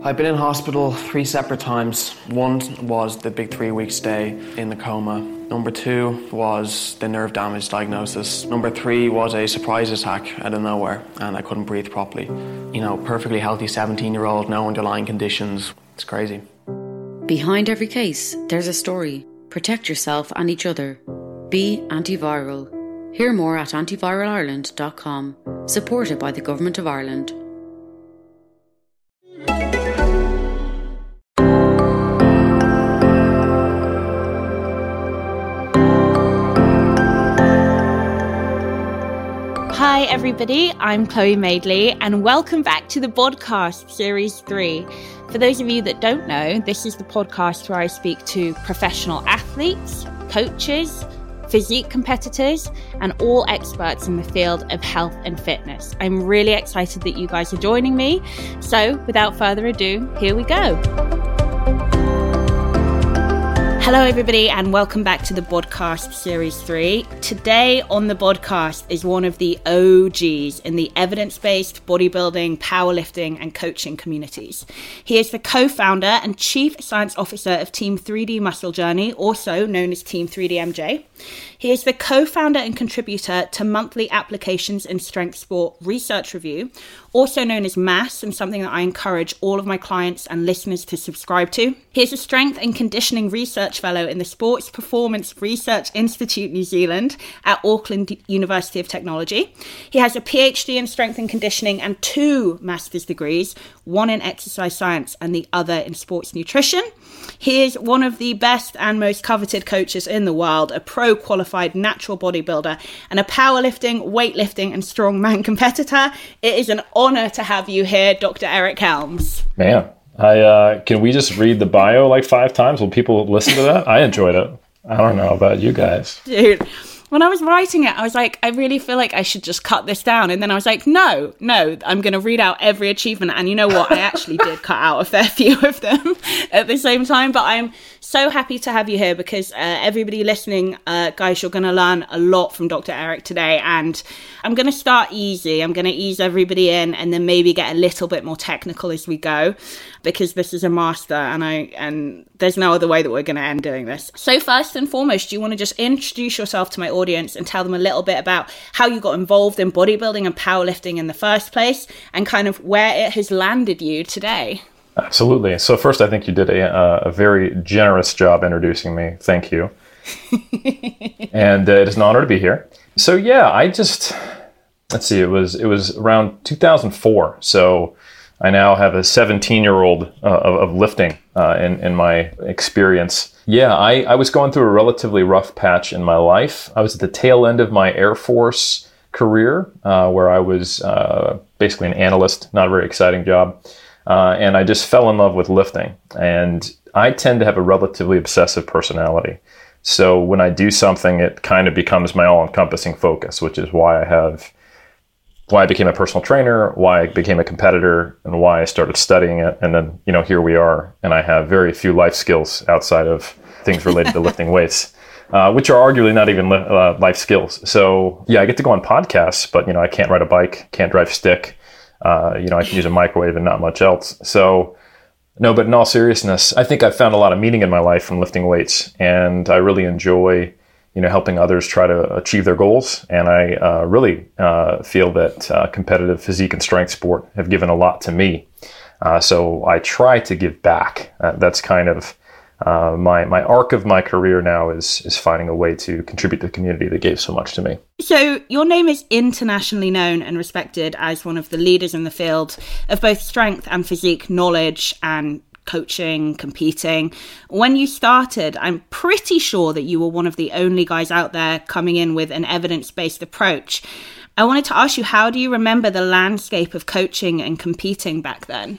I've been in hospital three separate times. One was the big three week stay in the coma. Number two was the nerve damage diagnosis. Number three was a surprise attack out of nowhere and I couldn't breathe properly. You know, perfectly healthy 17 year old, no underlying conditions. It's crazy. Behind every case, there's a story. Protect yourself and each other. Be antiviral. Hear more at antiviralireland.com, supported by the Government of Ireland. Everybody. I'm Chloe Madeley, and welcome back to the podcast series three. For those of you that don't know, this is the podcast where I speak to professional athletes, coaches, physique competitors, and all experts in the field of health and fitness. I'm really excited that you guys are joining me. So, without further ado, here we go. Hello, everybody, and welcome back to the podcast series three. Today on the podcast is one of the OGs in the evidence based bodybuilding, powerlifting, and coaching communities. He is the co founder and chief science officer of Team 3D Muscle Journey, also known as Team 3DMJ. He is the co founder and contributor to monthly applications in strength sport research review, also known as MASS, and something that I encourage all of my clients and listeners to subscribe to. He is a strength and conditioning research fellow in the Sports Performance Research Institute New Zealand at Auckland University of Technology. He has a PhD in strength and conditioning and two master's degrees, one in exercise science and the other in sports nutrition. He is one of the best and most coveted coaches in the world, a pro qualified natural bodybuilder, and a powerlifting, weightlifting, and strongman competitor. It is an honor to have you here, Dr. Eric Helms. Man, I uh, can we just read the bio like five times? Will people listen to that? I enjoyed it. I don't know about you guys. Dude, when I was writing it, I was like, I really feel like I should just cut this down. And then I was like, no, no, I'm going to read out every achievement. And you know what? I actually did cut out a fair few of them at the same time. But I'm so happy to have you here because uh, everybody listening, uh, guys, you're going to learn a lot from Dr. Eric today. And I'm going to start easy. I'm going to ease everybody in and then maybe get a little bit more technical as we go because this is a master and I and there's no other way that we're going to end doing this. So first and foremost, do you want to just introduce yourself to my audience and tell them a little bit about how you got involved in bodybuilding and powerlifting in the first place and kind of where it has landed you today? Absolutely. So first, I think you did a, uh, a very generous job introducing me. Thank you. and uh, it is an honor to be here. So yeah, I just let's see. It was it was around 2004. So I now have a 17 year old uh, of, of, lifting uh, in in my experience. Yeah, I, I was going through a relatively rough patch in my life. I was at the tail end of my Air Force career, uh, where I was uh, basically an analyst, not a very exciting job. Uh, and I just fell in love with lifting. And I tend to have a relatively obsessive personality. So when I do something, it kind of becomes my all encompassing focus, which is why I have, why I became a personal trainer, why I became a competitor, and why I started studying it. And then, you know, here we are. And I have very few life skills outside of things related to lifting weights. Uh, which are arguably not even li- uh, life skills. So yeah, I get to go on podcasts, but you know I can't ride a bike, can't drive stick, uh, you know, I can use a microwave and not much else. So, no, but in all seriousness, I think I've found a lot of meaning in my life from lifting weights, and I really enjoy, you know, helping others try to achieve their goals. And I uh, really uh, feel that uh, competitive physique and strength sport have given a lot to me. Uh, so I try to give back. Uh, that's kind of uh, my my arc of my career now is is finding a way to contribute to the community that gave so much to me. So your name is internationally known and respected as one of the leaders in the field of both strength and physique knowledge and coaching, competing. When you started, I'm pretty sure that you were one of the only guys out there coming in with an evidence based approach. I wanted to ask you, how do you remember the landscape of coaching and competing back then?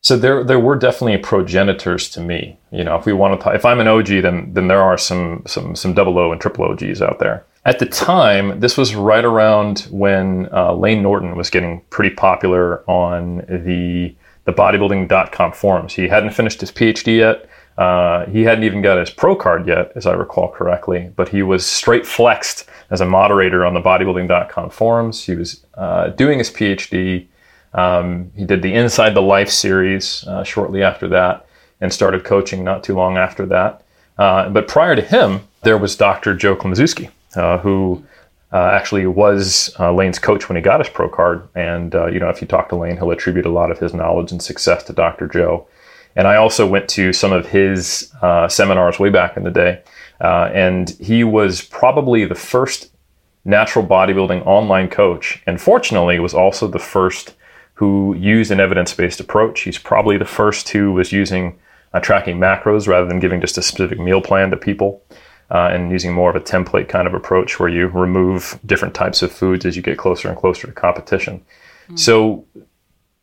So there, there were definitely progenitors to me. You know, if we want to, if I'm an OG, then then there are some some some double O and triple OGs out there. At the time, this was right around when uh, Layne Norton was getting pretty popular on the the bodybuilding.com forums. He hadn't finished his PhD yet. Uh, he hadn't even got his pro card yet, as I recall correctly, but he was straight flexed as a moderator on the bodybuilding.com forums. He was uh, doing his PhD Um, he did the Inside the Life series uh, shortly after that and started coaching not too long after that. Uh, but prior to him, there was Dr. Joe Klemczewski, uh, who uh, actually was uh, Layne's coach when he got his pro card. And, uh, you know, if you talk to Lane, he'll attribute a lot of his knowledge and success to Dr. Joe. And I also went to some of his uh, seminars way back in the day. Uh, and he was probably the first natural bodybuilding online coach. And fortunately, was also the first who used an evidence based approach. He's probably the first who was using uh, tracking macros rather than giving just a specific meal plan to people uh, and using more of a template kind of approach where you remove different types of foods as you get closer and closer to competition. Mm. So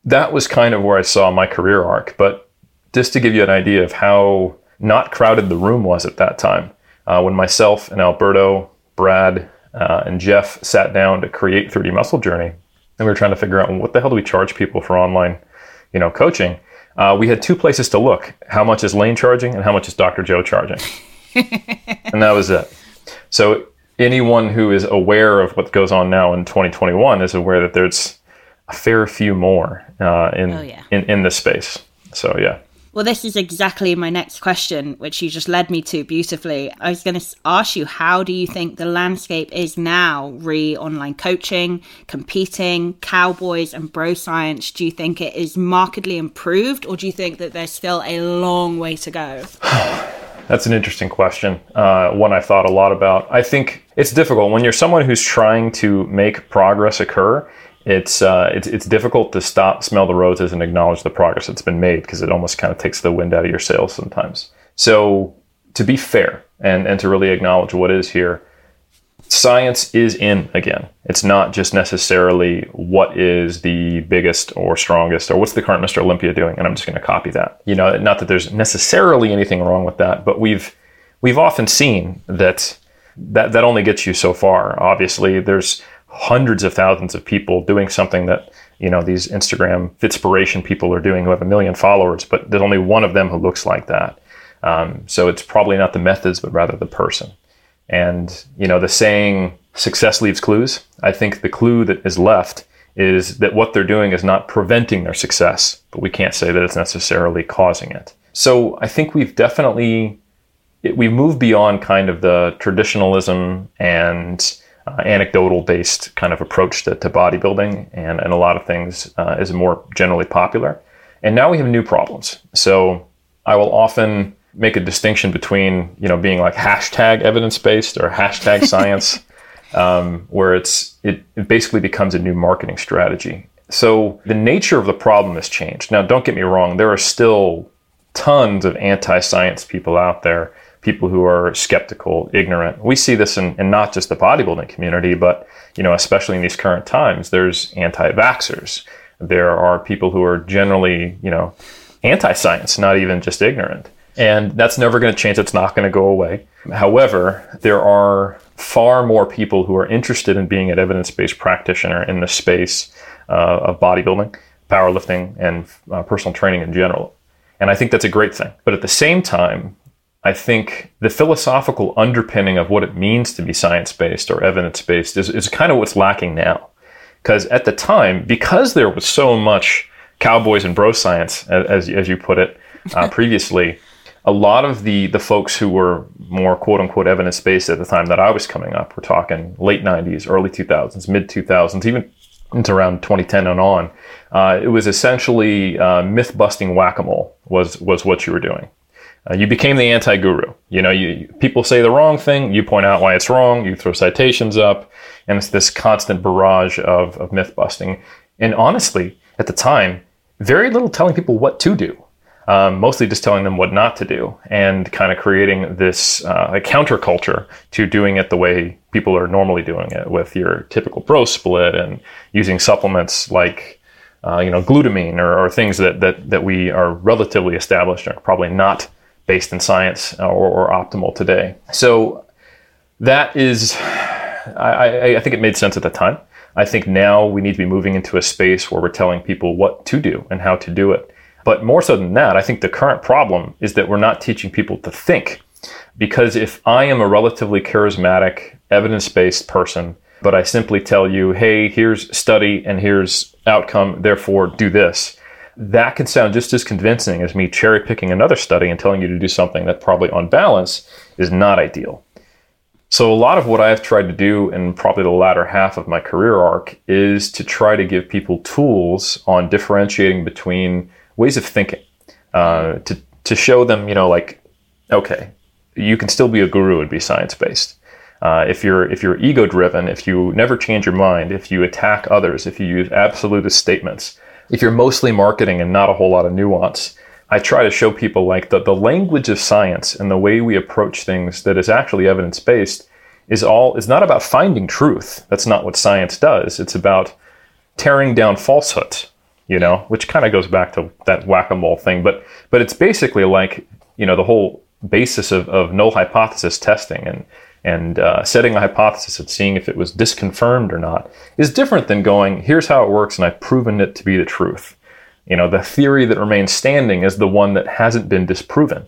that was kind of where I saw my career arc. But just to give you an idea of how not crowded the room was at that time, uh, when myself and Alberto, Brad, uh, and Jeff sat down to create 3D Muscle Journey, and we were trying to figure out well, what the hell do we charge people for online, you know, coaching. Uh, we had two places to look: how much is Layne charging, and how much is Dr. Joe charging. and that was it. So anyone who is aware of what goes on now in 2021 is aware that there's a fair few more uh, in, oh, yeah. in in this space. So yeah. Well, this is exactly my next question, which you just led me to beautifully. I was going to ask you, how do you think the landscape is now re online coaching, competing, cowboys, and bro science? Do you think it is markedly improved, or do you think that there's still a long way to go? That's an interesting question. Uh, one I thought a lot about. I think it's difficult when you're someone who's trying to make progress occur. It's, uh, it's it's difficult to stop, smell the roses, and acknowledge the progress that's been made because it almost kind of takes the wind out of your sails sometimes. So to be fair and and to really acknowledge what is here, science is in again. It's not just necessarily what is the biggest or strongest or what's the current Mr. Olympia doing, and I'm just going to copy that. You know, not that there's necessarily anything wrong with that, but we've we've often seen that that that only gets you so far. Obviously, there's hundreds of thousands of people doing something that you know these Instagram inspiration people are doing who have a million followers, but there's only one of them who looks like that. Um, so it's probably not the methods, but rather the person. And, you know, the saying, success leaves clues, I think the clue that is left is that what they're doing is not preventing their success, but we can't say that it's necessarily causing it. So I think we've definitely we've moved beyond kind of the traditionalism and uh, anecdotal based kind of approach to, to bodybuilding and, and a lot of things uh, is more generally popular. And now we have new problems. So I will often make a distinction between you know being like hashtag evidence based or hashtag science, um, where it's it, it basically becomes a new marketing strategy. So the nature of the problem has changed. Now, don't get me wrong; there are still tons of anti-science people out there, people who are skeptical, ignorant. We see this in, in not just the bodybuilding community, but you know, especially in these current times, there's anti-vaxxers. There are people who are generally, you know, anti-science, not even just ignorant. And that's never going to change. It's not going to go away. However, there are far more people who are interested in being an evidence based practitioner in the space uh, of bodybuilding, powerlifting, and uh, personal training in general. And I think that's a great thing. But at the same time, I think the philosophical underpinning of what it means to be science based or evidence based is, is kind of what's lacking now. Because at the time, because there was so much cowboys and bro science, as, as you put it uh, previously, a lot of the the folks who were more quote unquote evidence based at the time that I was coming up, we're talking late '90s, early 2000s, mid 2000s, even into around 2010 and on. Uh, it was essentially uh, myth busting whack a mole was was what you were doing. Uh, you became the anti guru. You know, you people say the wrong thing, you point out why it's wrong, you throw citations up, and it's this constant barrage of, of myth busting. And honestly, at the time, very little telling people what to do um, mostly just telling them what not to do and kind of creating this uh, counterculture to doing it the way people are normally doing it with your typical bro split and using supplements like uh, you know glutamine or, or, things that, that, that we are relatively established are probably not based in science or, or optimal today. So that is, I, I think it made sense at the time. I think now we need to be moving into a space where we're telling people what to do and how to do it. But more so than that, I think the current problem is that we're not teaching people to think. Because if I am a relatively charismatic, evidence based person, but I simply tell you, hey, here's study and here's outcome, therefore do this. That can sound just as convincing as me cherry picking another study and telling you to do something that probably on balance is not ideal. So, a lot of what I've tried to do in probably the latter half of my career arc is to try to give people tools on differentiating between ways of thinking, uh, to, to show them, you know, like, okay, you can still be a guru and be science based. Uh, if you're if you're ego driven, if you never change your mind, if you attack others, if you use absolutist statements, if you're mostly marketing and not a whole lot of nuance, I try to show people like the, the language of science and the way we approach things that is actually evidence based is all is not about finding truth. That's not what science does. It's about tearing down falsehoods, you know, which kind of goes back to that whack-a-mole thing. But but it's basically like, you know, the whole basis of, of null hypothesis testing and and uh, setting a hypothesis and seeing if it was disconfirmed or not is different than going, here's how it works and I've proven it to be the truth. You know, the theory that remains standing is the one that hasn't been disproven,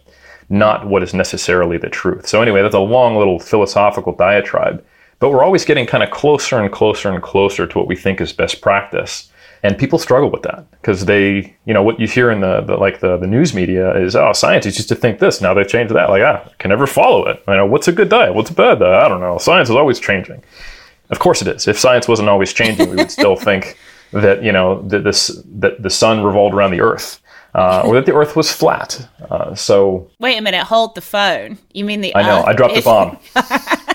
not what is necessarily the truth. So, anyway, that's a long little philosophical diatribe. But we're always getting kind of closer and closer and closer to what we think is best practice. And people struggle with that because they, you know, what you hear in the, the like the, the news media is, oh, scientists used to think this, now they changed that. Like, ah, can never follow it. You know, what's a good diet? What's a bad diet? I don't know. Science is always changing. Of course it is. If science wasn't always changing, we would still think that you know that this that the sun revolved around the earth uh, or that the earth was flat uh, so wait a minute hold the phone you mean the i know earth i dropped is- the bomb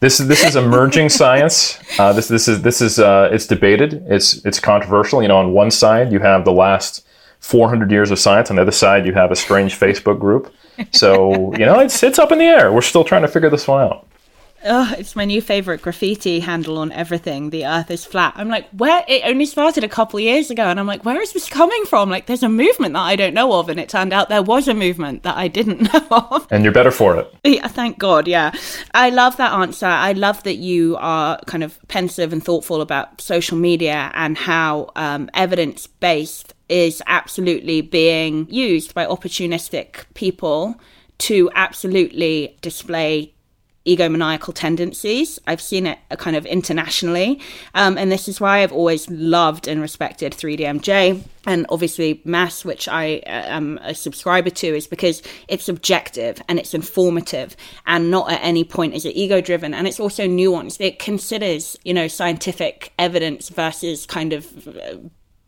this is this is emerging science. Uh, this this is this is uh, it's debated. It's it's controversial. You know on one side you have the last 400 years of science. On the other side you have a strange facebook group. So you know it's it's up in the air. We're still trying to figure this one out Oh, it's my new favorite graffiti handle on everything. The Earth is flat. I'm like, where? It only started a couple years ago, and I'm like, where is this coming from? Like, there's a movement that I don't know of, and it turned out there was a movement that I didn't know of. and you're better for it Yeah, thank God. Yeah, I love that answer. I love that you are kind of pensive and thoughtful about social media and how um, evidence based is absolutely being used by opportunistic people to absolutely display egomaniacal tendencies. I've seen it uh, kind of internationally. Um, and this is why I've always loved and respected 3DMJ and obviously Mass, which I uh, am a subscriber to, is because it's objective and it's informative and not at any point is it ego driven. And it's also nuanced. It considers, you know, scientific evidence versus kind of uh,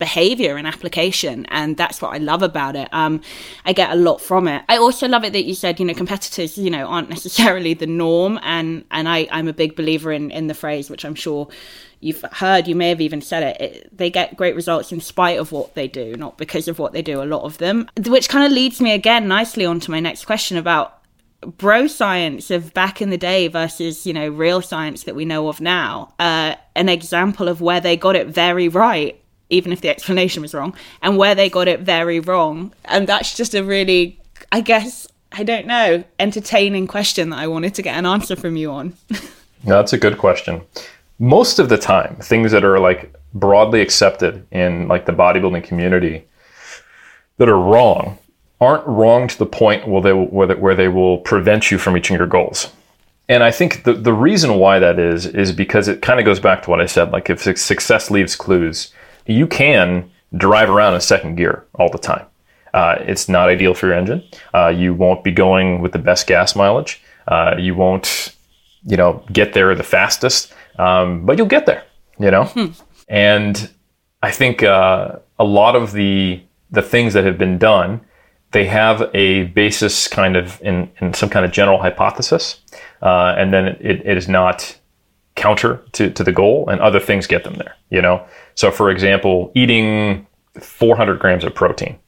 behavior and application and that's what i love about it. Um i get a lot from it. I also love it that you said you know competitors you know aren't necessarily the norm and and i i'm a big believer in in the phrase which i'm sure you've heard you may have even said it, it they get great results in spite of what they do not because of what they do a lot of them. Which kind of leads me again nicely on to my next question about bro science of back in the day versus you know real science that we know of now. Uh, an example of where they got it very right even if the explanation was wrong, and where they got it very wrong. And that's just a really, I guess, I don't know, entertaining question that I wanted to get an answer from you on. That's a good question. Most of the time, things that are like broadly accepted in like the bodybuilding community that are wrong aren't wrong to the point where they where they, where they will prevent you from reaching your goals. And I think the, the reason why that is is because it kind of goes back to what I said. Like if success leaves clues, you can drive around in second gear all the time. Uh, it's not ideal for your engine. Uh, you won't be going with the best gas mileage. Uh, you won't, you know, get there the fastest, um, but you'll get there. You know, and I think uh, a lot of the the things that have been done, they have a basis kind of in, in some kind of general hypothesis, uh, and then it, it is not counter to, to the goal, and other things get them there. You know, so for example, eating 400 grams of protein.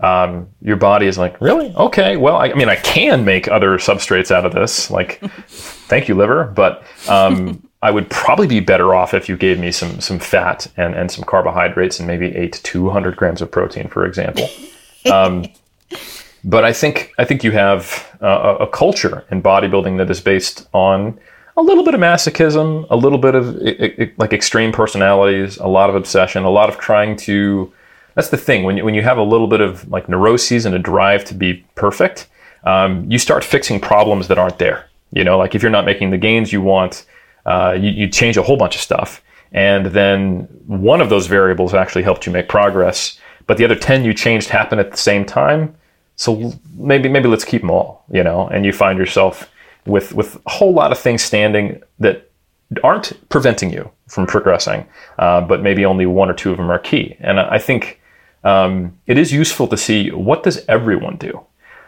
Um, your body is like, really? Okay, well, I, I, mean, I can make other substrates out of this. Like, thank you, liver. But um, I would probably be better off if you gave me some some fat and, and some carbohydrates and maybe ate 200 grams of protein, for example. Um, but I think I think you have uh, a culture in bodybuilding that is based on a little bit of masochism, a little bit of like extreme personalities, a lot of obsession, a lot of trying to. That's the thing when you, when you have a little bit of like neuroses and a drive to be perfect, um, you start fixing problems that aren't there. You know, like if you're not making the gains you want, uh, you, you change a whole bunch of stuff. and then one of those variables actually helped you make progress, but the other 10 you changed happened at the same time. So maybe maybe let's keep them all, you know, and you find yourself with with a whole lot of things standing that aren't preventing you from progressing, uh, but maybe only one or two of them are key. And I think um, it is useful to see what does everyone do.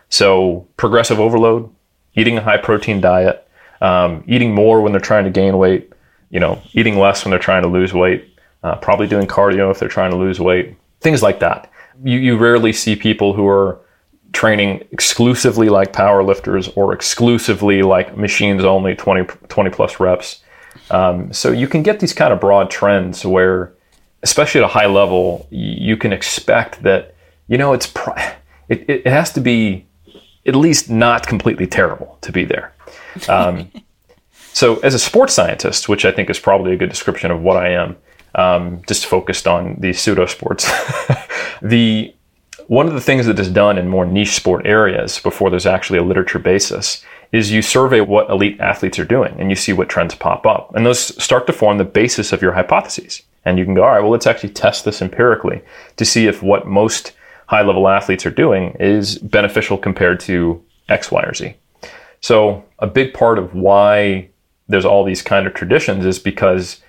So progressive overload, eating a high protein diet, um, eating more when they're trying to gain weight, you know, eating less when they're trying to lose weight, uh, probably doing cardio if they're trying to lose weight, things like that. You, you rarely see people who are training exclusively like powerlifters or exclusively like machines only 20, 20 plus reps. Um, so you can get these kind of broad trends where, especially at a high level, you can expect that, you know, it's it, it has to be at least not completely terrible to be there. Um, so as a sports scientist, which I think is probably a good description of what I am, um, just focused on the pseudo sports, the one of the things that is done in more niche sport areas before there's actually a literature basis is you survey what elite athletes are doing and you see what trends pop up. And those start to form the basis of your hypotheses. And you can go, all right, well, let's actually test this empirically to see if what most high level athletes are doing is beneficial compared to X, Y, or Z. So, a big part of why there's all these kind of traditions is because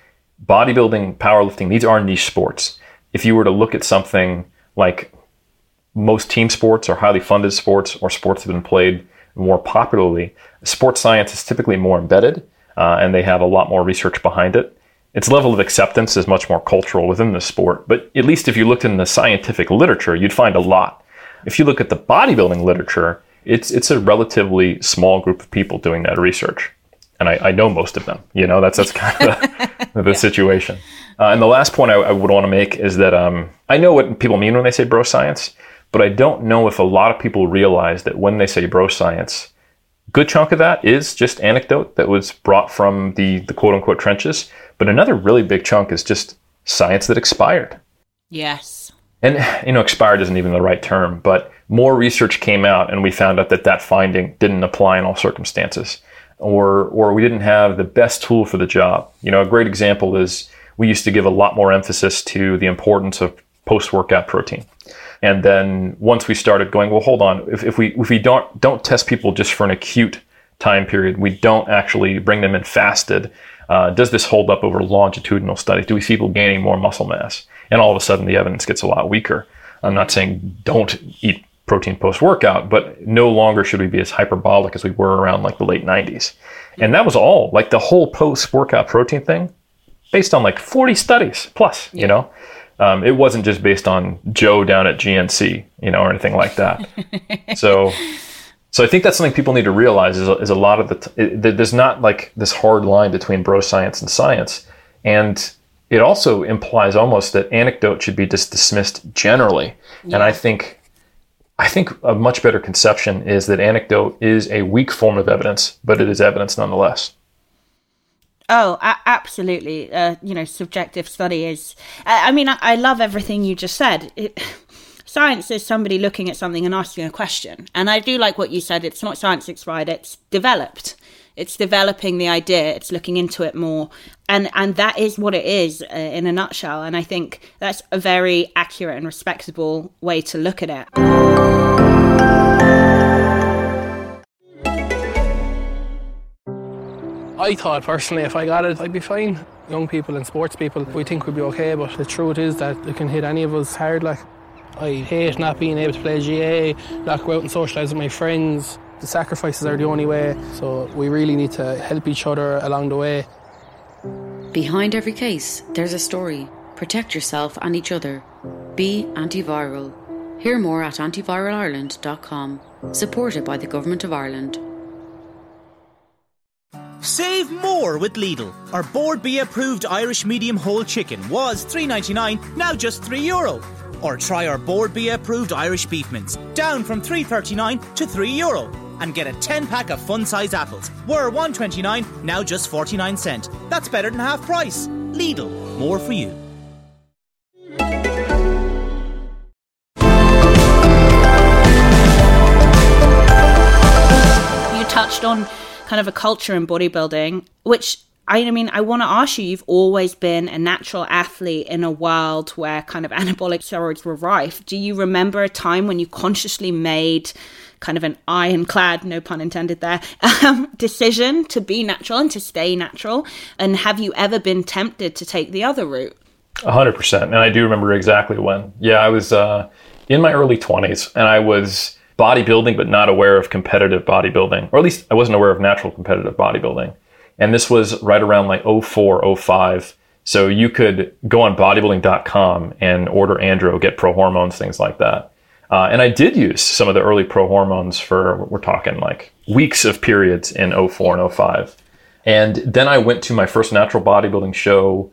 bodybuilding, powerlifting, these are niche sports. If you were to look at something like most team sports or highly funded sports or sports that have been played more popularly, sports science is typically more embedded uh, and they have a lot more research behind it. Its level of acceptance is much more cultural within the sport, but at least if you looked in the scientific literature, you'd find a lot. If you look at the bodybuilding literature, it's it's a relatively small group of people doing that research, and I, I know most of them. You know, that's that's kind of the, the yeah. situation. Uh, and the last point I, I would want to make is that um, I know what people mean when they say bro science. But I don't know if a lot of people realize that when they say bro science, good chunk of that is just anecdote that was brought from the, the quote unquote trenches. But another really big chunk is just science that expired. Yes. And, you know, expired isn't even the right term, but more research came out and we found out that that finding didn't apply in all circumstances. Or, or we didn't have the best tool for the job. You know, a great example is we used to give a lot more emphasis to the importance of post workout protein. And then once we started going, well, hold on, if, if we if we don't don't test people just for an acute time period, we don't actually bring them in fasted. Uh, does this hold up over longitudinal studies? Do we see people gaining more muscle mass? And all of a sudden, the evidence gets a lot weaker. I'm not saying don't eat protein post workout, but no longer should we be as hyperbolic as we were around like the late 90s. And that was all like the whole post workout protein thing based on like 40 studies plus, you know? Um, it wasn't just based on Joe down at GNC, you know, or anything like that. so, so I think that's something people need to realize is, is a lot of the t- it, there's not like this hard line between bro science and science, and it also implies almost that anecdote should be just dismissed generally. Yeah. And I think I think a much better conception is that anecdote is a weak form of evidence, but it is evidence nonetheless. Oh, absolutely. Uh, you know, subjective study is. I, mean, I, I, love everything you just said. It, science is somebody looking at something and asking a question. And I do like what you said. It's not science expired, it's developed. It's developing the idea, it's looking into it more. And, and that is what it is uh, in a nutshell. And I think that's a very accurate and respectable way to look at it. I thought personally if I got it, I'd be fine. Young people and sports people, we think we'd be okay, but the truth is that it can hit any of us hard. Like, I hate not being able to play GA, not go out and socialise with my friends. The sacrifices are the only way, so we really need to help each other along the way. Behind every case, there's a story. Protect yourself and each other. Be antiviral. Hear more at antiviralireland.com. Supported by the Government of Ireland. Save more with Lidl. Our Bord Bia approved Irish medium whole chicken was $3.99, now just €3 Euro. Or try our Bord Bia approved Irish beef mince, down from $3.39 to €3 Euro. And get a 10 pack of fun size apples, were $1.29, now just 49 cent. That's better than half price. Lidl, more for you. You touched on kind of a culture in bodybuilding, which I mean, I want to ask you, you've always been a natural athlete in a world where kind of anabolic steroids were rife. Do you remember a time when you consciously made kind of an ironclad, no pun intended there, um, decision to be natural and to stay natural? And have you ever been tempted to take the other route? hundred percent. And I do remember exactly when. Yeah, I was uh, in my early twenties and I was bodybuilding, but not aware of competitive bodybuilding, or at least I wasn't aware of natural competitive bodybuilding. And this was right around like 04, 05. So you could go on bodybuilding.com and order andro, get pro hormones, things like that. Uh, and I did use some of the early pro hormones for, we're talking like weeks of periods in 04 and 05. And then I went to my first natural bodybuilding show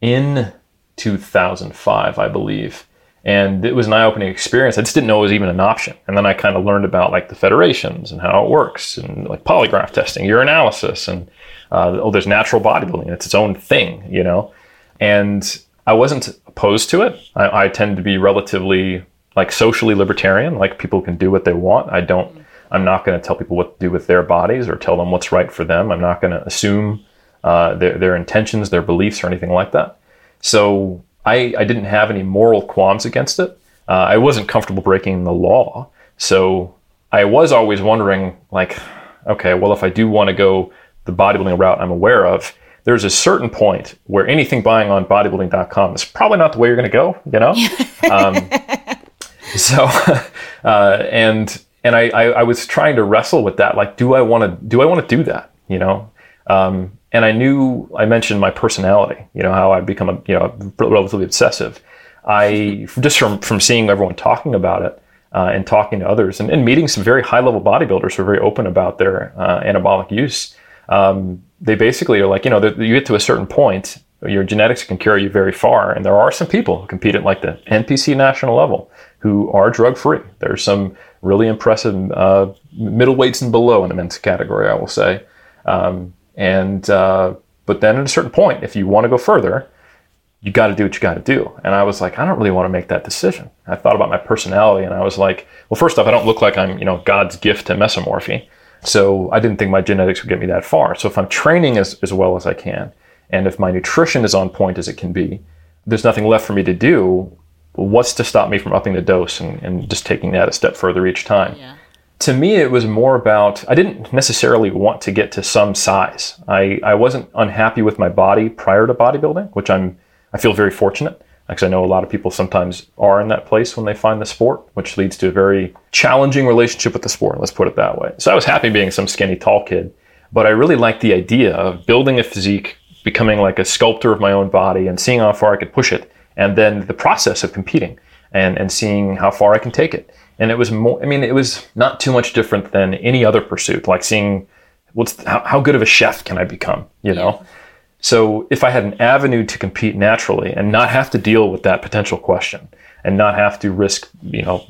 in 2005, I believe. And it was an eye opening experience. I just didn't know it was even an option. And then I kind of learned about like the federations and how it works and like polygraph testing, urinalysis, and uh, oh, there's natural bodybuilding. It's its own thing, you know? And I wasn't opposed to it. I, I tend to be relatively like socially libertarian, like people can do what they want. I don't, I'm not going to tell people what to do with their bodies or tell them what's right for them. I'm not going to assume uh, their, their intentions, their beliefs, or anything like that. So I, I didn't have any moral qualms against it. Uh, I wasn't comfortable breaking the law. So I was always wondering, like, okay, well, if I do want to go the bodybuilding route I'm aware of, there's a certain point where anything buying on bodybuilding.com is probably not the way you're going to go, you know? um, so, uh, and, and I, I, I, was trying to wrestle with that. Like, do I want to, do I want to do that? You know? Um, and I knew, I mentioned my personality, you know, how I become a, you know, relatively obsessive. I, just from, from seeing everyone talking about it, uh, and talking to others and, and, meeting some very high level bodybuilders who are very open about their uh, anabolic use um, they basically are like, you know, you get to a certain point, your genetics can carry you very far. And there are some people who compete at like the NPC national level who are drug free. There's some really impressive uh, middleweights and below in the men's category, I will say. Um, and, uh, but then at a certain point, if you want to go further, you got to do what you got to do. And I was like, I don't really want to make that decision. I thought about my personality and I was like, well, first off, I don't look like I'm, you know, God's gift to mesomorphy. So I didn't think my genetics would get me that far. So if I'm training as, as well as I can, and if my nutrition is on point as it can be, there's nothing left for me to do. What's to stop me from upping the dose and, and just taking that a step further each time? Yeah. To me, it was more about, I didn't necessarily want to get to some size. I, I wasn't unhappy with my body prior to bodybuilding, which I'm, I feel very fortunate because I know a lot of people sometimes are in that place when they find the sport, which leads to a very challenging relationship with the sport. Let's put it that way. So I was happy being some skinny, tall kid, but I really liked the idea of building a physique, becoming like a sculptor of my own body, and seeing how far I could push it, and then the process of competing and and seeing how far I can take it. And it was more. I mean, it was not too much different than any other pursuit, like seeing what's how, how good of a chef can I become, you know. Yeah so if I had an avenue to compete naturally and not have to deal with that potential question and not have to risk, you know,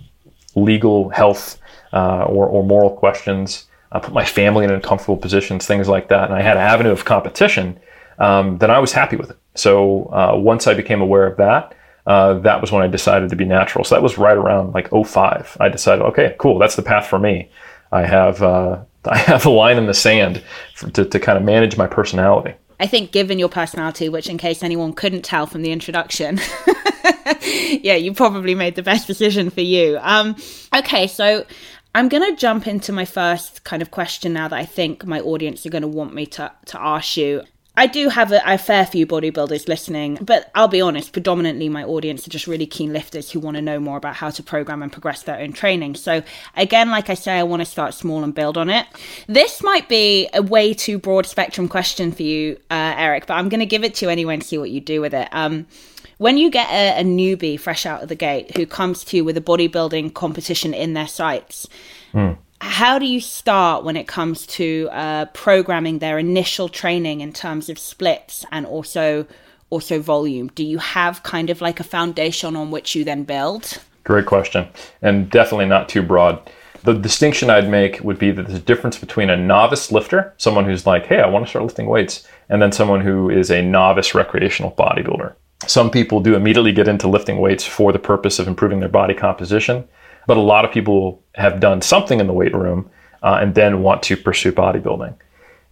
legal health uh, or, or moral questions, uh, put my family in uncomfortable positions, things like that, and I had an avenue of competition, um, then I was happy with it. So uh, once I became aware of that, uh, that was when I decided to be natural. So that was right around like 05. I decided, okay, cool, that's the path for me. I have uh, I have a line in the sand for, to, to kind of manage my personality. I think, given your personality, which in case anyone couldn't tell from the introduction, yeah, you probably made the best decision for you. Um, okay, so I'm going to jump into my first kind of question now that I think my audience are going to want me to, to ask you. I do have a, a, fair few bodybuilders listening, but I'll be honest, predominantly my audience are just really keen lifters who want to know more about how to program and progress their own training. So, again, like I say, I want to start small and build on it. This might be a way too broad spectrum question for you, uh, Eric, but I'm going to give it to you anyway and see what you do with it. Um, when you get a, a newbie fresh out of the gate who comes to you with a bodybuilding competition in their sights, mm how do you start when it comes to uh, programming their initial training in terms of splits and also also volume? Do you have kind of like a foundation on which you then build? Great question, and definitely not too broad. The distinction I'd make would be that there's a difference between a novice lifter, someone who's like, hey, I want to start lifting weights, and then someone who is a novice recreational bodybuilder. Some people do immediately get into lifting weights for the purpose of improving their body composition but a lot of people have done something in the weight room uh, and then want to pursue bodybuilding.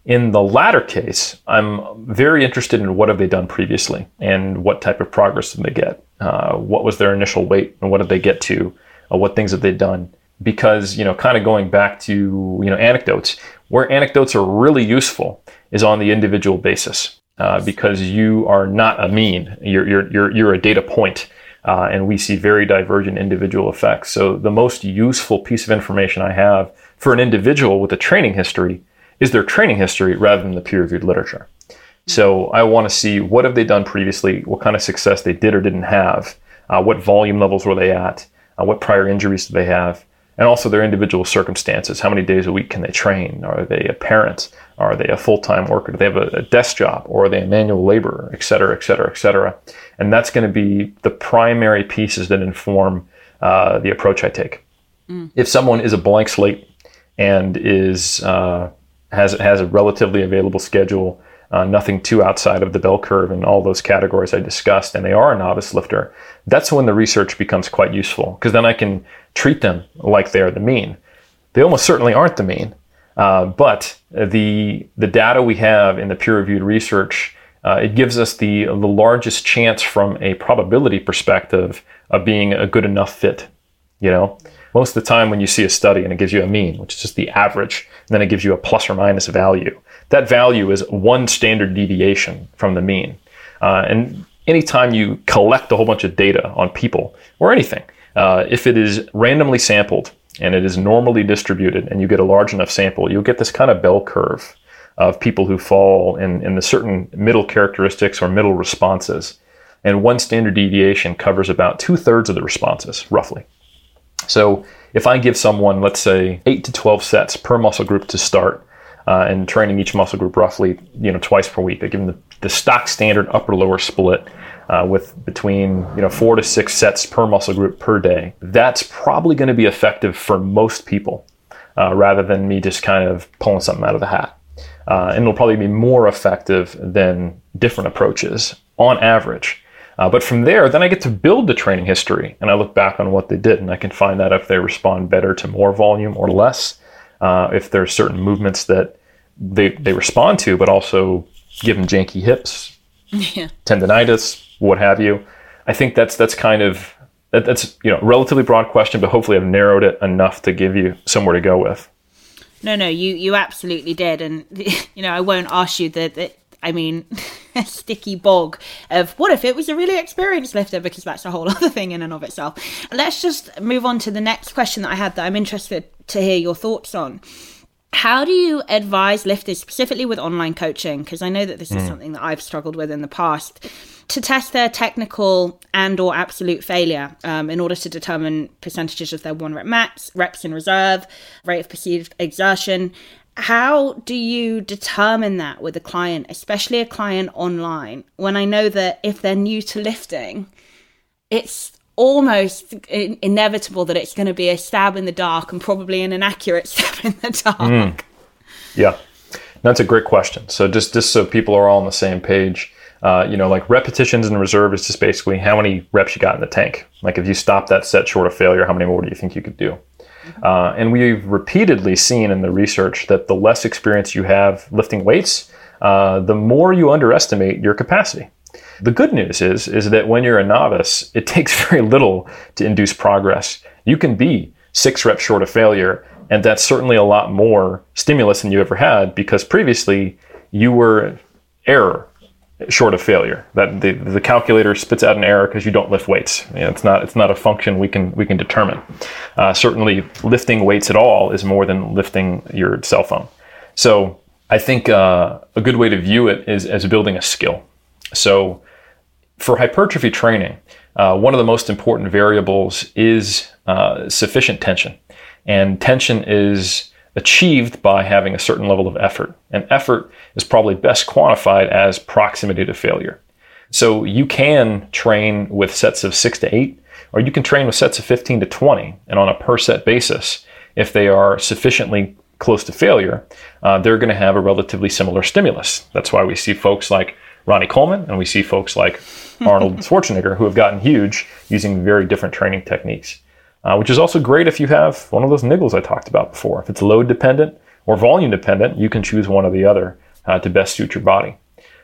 In the latter case, I'm very interested in what have they done previously and what type of progress did they get? Uh, what was their initial weight and what did they get to? Uh, what things have they done? Because, you know, kind of going back to, you know, anecdotes, where anecdotes are really useful is on the individual basis uh, because you are not a mean, you're, you're, you're, you're a data point. Uh, and we see very divergent individual effects. So the most useful piece of information I have for an individual with a training history is their training history rather than the peer-reviewed literature. So I want to see what have they done previously, what kind of success they did or didn't have, uh, what volume levels were they at, uh, what prior injuries do they have, and also their individual circumstances. How many days a week can they train? Are they a parent? Are they a full-time worker? Do they have a, a desk job, or are they a manual laborer, et cetera, et cetera, et cetera? And that's going to be the primary pieces that inform uh, the approach I take. Mm. If someone is a blank slate and is uh, has has a relatively available schedule, uh, nothing too outside of the bell curve in all those categories I discussed, and they are a novice lifter, that's when the research becomes quite useful because then I can treat them like they're the mean. They almost certainly aren't the mean, uh, but the the data we have in the peer-reviewed research uh, it gives us the the largest chance from a probability perspective of being a good enough fit. You know, most of the time when you see a study and it gives you a mean, which is just the average, and then it gives you a plus or minus value. That value is one standard deviation from the mean. Uh, and anytime you collect a whole bunch of data on people or anything, uh, if it is randomly sampled and it is normally distributed and you get a large enough sample, you'll get this kind of bell curve of people who fall in, in the certain middle characteristics or middle responses. And one standard deviation covers about two thirds of the responses, roughly. So if I give someone, let's say, eight to 12 sets per muscle group to start, uh, and training each muscle group roughly, you know, twice per week, I give them the, the stock standard upper lower split uh, with between you know four to six sets per muscle group per day. That's probably going to be effective for most people, uh, rather than me just kind of pulling something out of the hat. Uh, and it'll probably be more effective than different approaches on average. Uh, but from there, then I get to build the training history and I look back on what they did and I can find out if they respond better to more volume or less, uh, if there's certain movements that they, they respond to, but also give them janky hips, yeah. tendonitis, what have you. I think that's that's kind of that, that's you know relatively broad question, but hopefully I've narrowed it enough to give you somewhere to go with. No, no, you you absolutely did, and you know I won't ask you that I mean, a sticky bog of what if it was a really experienced lifter, because that's a whole other thing in and of itself. Let's just move on to the next question that I had that I'm interested to hear your thoughts on. How do you advise lifters, specifically with online coaching? Because I know that this mm. is hmm. something that I've struggled with in the past, to test their technical and or absolute failure um, in order to determine percentages of their one rep max, reps in reserve, rate of perceived exertion, how do you determine that with a client, especially a client online, when I know that if they're new to lifting, it's almost in- inevitable that it's going to be a stab in the dark and probably an inaccurate stab in the dark? Mm. Yeah, that's a great question. So just just so people are all on the same page, uh, you know, like repetitions in reserve is just basically how many reps you got in the tank. Like if you stop that set short of failure, how many more do you think you could do? Uh, and we've repeatedly seen in the research that the less experience you have lifting weights, uh, the more you underestimate your capacity. The good news is, is that when you're a novice, it takes very little to induce progress. You can be six reps short of failure, and that's certainly a lot more stimulus than you ever had because previously you were error short of failure. That the, the calculator spits out an error because you don't lift weights. It's not it's not a function we can we can determine. Uh, certainly, lifting weights at all is more than lifting your cell phone. So I think uh, a good way to view it is as building a skill. So for hypertrophy training, uh, one of the most important variables is uh, sufficient tension, and tension is achieved by having a certain level of effort. And effort is probably best quantified as proximity to failure. So you can train with sets of six to eight, or you can train with sets of 15 to 20. And on a per set basis, if they are sufficiently close to failure, uh, they're going to have a relatively similar stimulus. That's why we see folks like Ronnie Coleman and we see folks like Arnold Schwarzenegger who have gotten huge using very different training techniques uh, which is also great if you have one of those niggles I talked about before. If it's load dependent or volume dependent, you can choose one or the other uh, to best suit your body.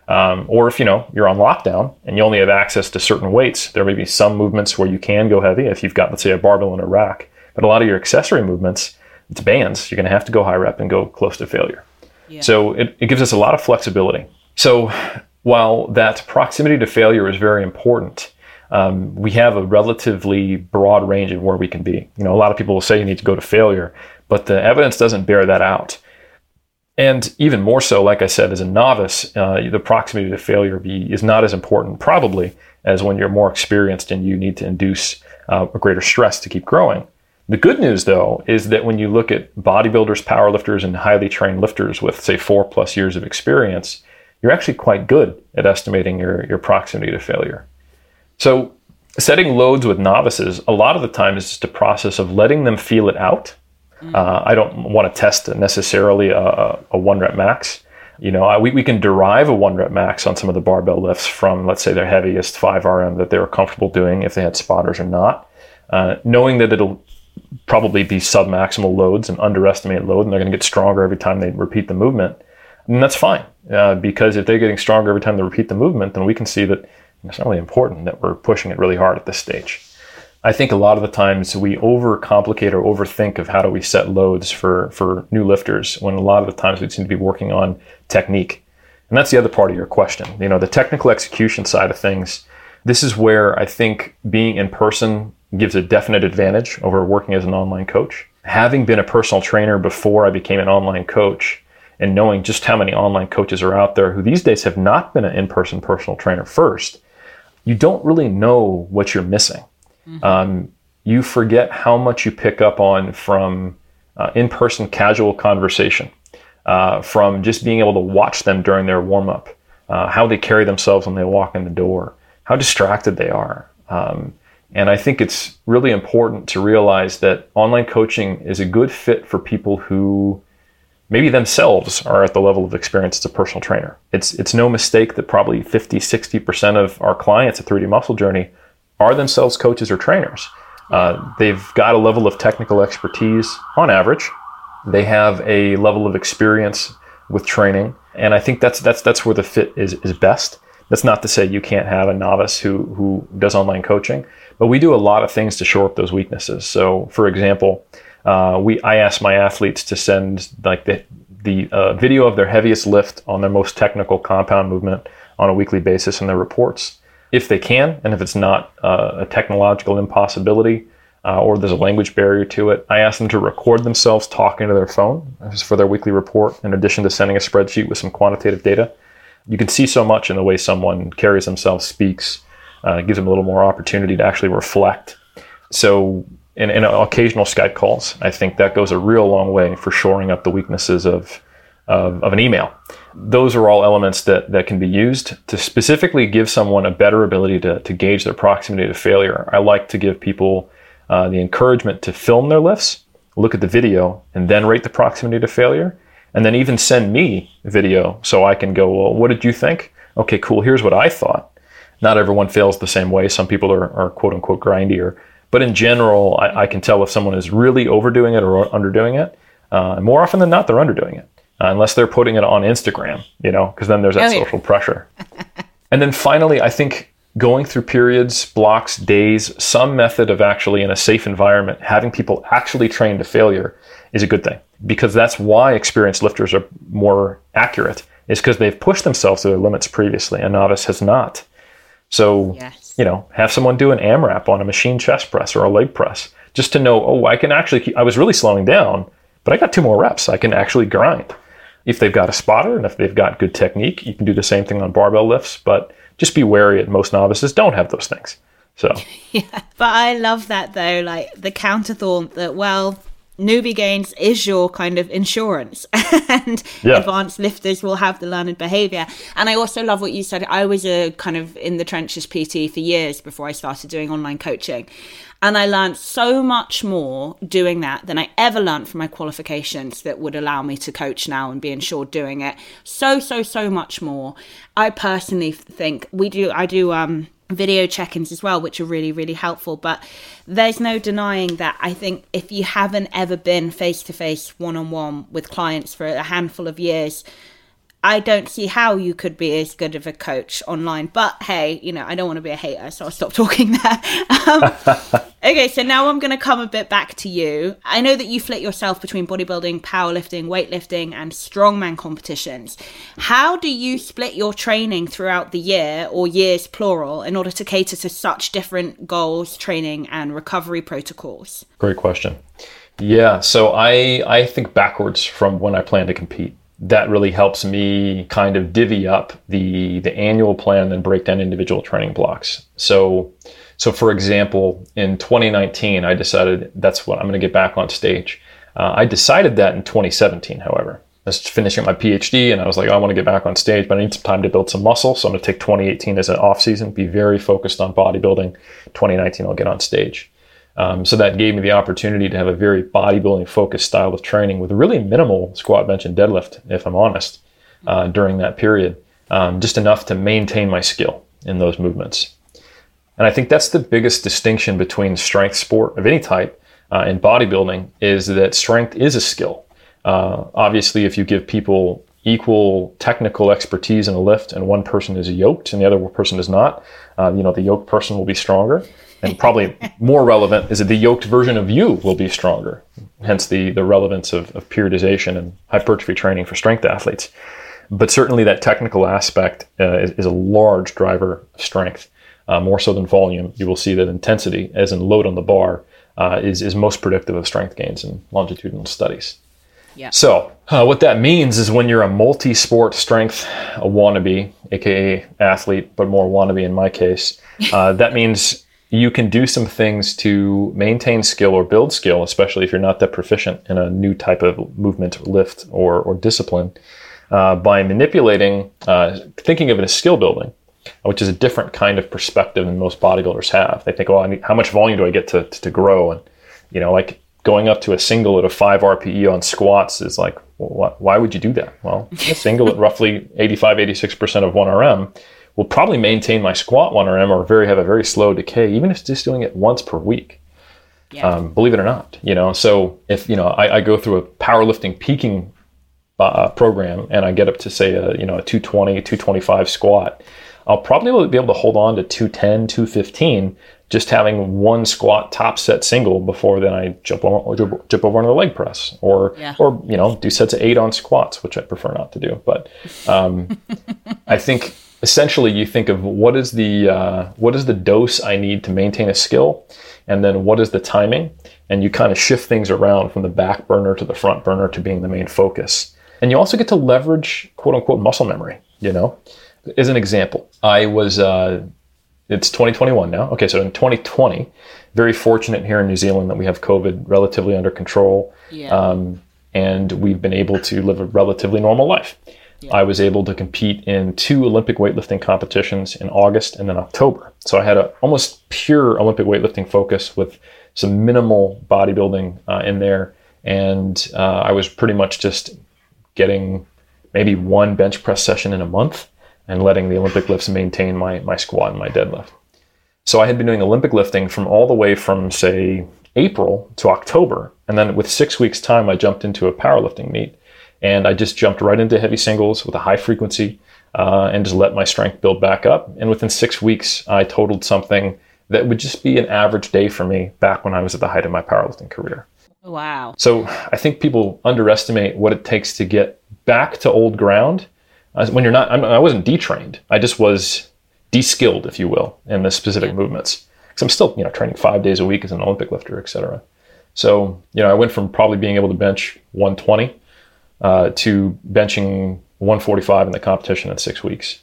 Um, or if you know you're on lockdown and you only have access to certain weights, there may be some movements where you can go heavy if you've got, let's say, a barbell and a rack. But a lot of your accessory movements, it's bands. You're going to have to go high rep and go close to failure. Yeah. So it, it gives us a lot of flexibility. So while that proximity to failure is very important, um, we have a relatively broad range of where we can be. You know, a lot of people will say you need to go to failure, but the evidence doesn't bear that out. And even more so, like I said, as a novice, uh, the proximity to failure be, is not as important, probably, as when you're more experienced and you need to induce uh, a greater stress to keep growing. The good news, though, is that when you look at bodybuilders, powerlifters, and highly trained lifters with, say, four plus years of experience, you're actually quite good at estimating your, your proximity to failure. So, setting loads with novices, a lot of the time, is just a process of letting them feel it out uh, I don't want to test necessarily a, a one rep max. You know, I, we, we can derive a one rep max on some of the barbell lifts from, let's say, their heaviest 5 RM that they were comfortable doing if they had spotters or not. Uh, knowing that it'll probably be submaximal loads and underestimated load, and they're going to get stronger every time they repeat the movement. And that's fine uh, because if they're getting stronger every time they repeat the movement, then we can see that it's not really important that we're pushing it really hard at this stage. I think a lot of the times we overcomplicate or overthink of how do we set loads for, for new lifters when a lot of the times we seem to be working on technique. And that's the other part of your question. You know, the technical execution side of things, this is where I think being in person gives a definite advantage over working as an online coach. Having been a personal trainer before I became an online coach and knowing just how many online coaches are out there who these days have not been an in person personal trainer first, you don't really know what you're missing. Mm-hmm. Um, you forget how much you pick up on from uh, in person casual conversation, uh, from just being able to watch them during their warm up, uh, how they carry themselves when they walk in the door, how distracted they are. Um, and I think it's really important to realize that online coaching is a good fit for people who maybe themselves are at the level of experience as a personal trainer. It's, it's no mistake that probably 50, 60% of our clients at 3D Muscle Journey are themselves coaches or trainers. Uh, they've got a level of technical expertise on average. They have a level of experience with training, and I think that's that's that's where the fit is is best. That's not to say you can't have a novice who who does online coaching, but we do a lot of things to shore up those weaknesses. So, for example, uh, we I ask my athletes to send like the the uh, video of their heaviest lift on their most technical compound movement on a weekly basis in their reports if they can, and if it's not uh, a technological impossibility uh, or there's a language barrier to it, I ask them to record themselves talking to their phone for their weekly report, in addition to sending a spreadsheet with some quantitative data. You can see so much in the way someone carries themselves, speaks, uh, gives them a little more opportunity to actually reflect. So, in, in occasional Skype calls, I think that goes a real long way for shoring up the weaknesses of of, of, an email. Those are all elements that, that can be used to specifically give someone a better ability to, to gauge their proximity to failure. I like to give people uh, the encouragement to film their lifts, look at the video, and then rate the proximity to failure. And then even send me video so I can go, well, what did you think? Okay, cool. Here's what I thought. Not everyone fails the same way. Some people are, are quote unquote grindier. But in general, I, I, can tell if someone is really overdoing it or underdoing it. Uh, more often than not, they're underdoing it uh, unless they're putting it on Instagram, you know, because then there's that oh, yeah. social pressure. and then finally, I think going through periods, blocks, days, some method of actually in a safe environment, having people actually train to failure is a good thing because that's why experienced lifters are more accurate is because they've pushed themselves to their limits previously. A novice has not. So, yes. You know, have someone do an AMRAP on a machine chest press or a leg press just to know, oh, I can actually, keep, I was really slowing down, but I got two more reps. I can actually grind if they've got a spotter and if they've got good technique, you can do the same thing on barbell lifts, but just be wary at most novices don't have those things. So Yeah. But I love that though, like the counter thought that well, newbie gains is your kind of insurance and yeah. advanced lifters will have the learned behavior and i also love what you said i was a kind of in the trenches pt for years before i started doing online coaching and I learned so much more doing that than I ever learned from my qualifications that would allow me to coach now and be insured doing it. So, so, so much more. I personally think we do, I do, um, video check-ins as well which are really really helpful. But there's no denying that i think if you haven't ever been face to face one on one with clients for a handful of years I don't see how you could be as good of a coach online. But hey, you know, I don't want to be a hater, so I'll stop talking there. Um, okay, so now I'm going to come a bit back to you. I know that you flit yourself between bodybuilding, powerlifting, weightlifting, and strongman competitions. How do you split your training throughout the year, or years plural, in order to cater to such different goals, training, and recovery protocols? Great question. Yeah, so I I think backwards from when I plan to compete that really helps me kind of divvy up the the annual plan and break down individual training blocks. So so for example, in 2019, I decided that's what I'm going to get back on stage. Uh, I decided that in 2017, however. I was finishing my PhD and I was like, oh, I want to get back on stage, but I need some time to build some muscle. So I'm going to take 2018 as an off season, be very focused on bodybuilding. 2019, I'll get on stage. Um, so that gave me the opportunity to have a very bodybuilding focused style of training with really minimal squat, bench, and deadlift, if I'm honest, uh, during that period, um, just enough to maintain my skill in those movements. And I think that's the biggest distinction between strength sport of any type uh, and bodybuilding is that strength is a skill. Uh, obviously, if you give people equal technical expertise in a lift and one person is yoked and the other person is not, uh, you know, the yoked person will be stronger and probably more relevant is that the yoked version of you will be stronger. Hence the, the relevance of, of periodization and hypertrophy training for strength athletes. But certainly that technical aspect uh, is, is, a large driver of strength, uh, more so than volume. You will see that intensity, as in load on the bar, uh, is, is most predictive of strength gains in longitudinal studies. Yeah. So, uh, what that means is when you're a multi sport strength a wannabe, aka athlete, but more wannabe in my case, uh, that means you can do some things to maintain skill or build skill, especially if you're not that proficient in a new type of movement, lift, or, or discipline, uh, by manipulating, uh, thinking of it as skill building, which is a different kind of perspective than most bodybuilders have. They think, well, I need, how much volume do I get to, to, to grow? And, you know, like going up to a single at a 5 RPE on squats is like, well, why would you do that? Well, a single at roughly 85, 86% of 1RM will probably maintain my squat 1RM or very have a very slow decay, even if it's just doing it once per week. Yeah. Um, believe it or not, you know. So if you know, I, I go through a powerlifting peaking uh, program and I get up to say a you know a 220, 225 squat, I'll probably be able to hold on to 210, 215 just having one squat top set single before then I jump over, jump over on the leg press or yeah. or you know do sets of eight on squats, which I prefer not to do. But um, I think essentially you think of what is the uh, what is the dose I need to maintain a skill, and then what is the timing, and you kind of shift things around from the back burner to the front burner to being the main focus. And you also get to leverage quote unquote muscle memory. You know, as an example, I was uh, it's 2021 now. Okay, so in 2020, very fortunate here in New Zealand that we have COVID relatively under control. Yeah. Um, and we've been able to live a relatively normal life. Yeah. I was able to compete in two Olympic weightlifting competitions in August and then October. So I had a almost pure Olympic weightlifting focus with some minimal bodybuilding uh, in there, and uh, I was pretty much just getting maybe one bench press session in a month and letting the Olympic lifts maintain my my squat and my deadlift. So I had been doing Olympic lifting from all the way from say April to October, and then with six weeks time, I jumped into a powerlifting meet and I just jumped right into heavy singles with a high frequency uh, and just let my strength build back up. And within six weeks, I totaled something that would just be an average day for me back when I was at the height of my powerlifting career. Wow. So I think people underestimate what it takes to get back to old ground when you're not, I wasn't detrained. I just was de-skilled, if you will, in the specific yeah. movements. Because I'm still, you know, training five days a week as an Olympic lifter, et cetera. So, you know, I went from probably being able to bench 120 uh, to benching 145 in the competition in six weeks.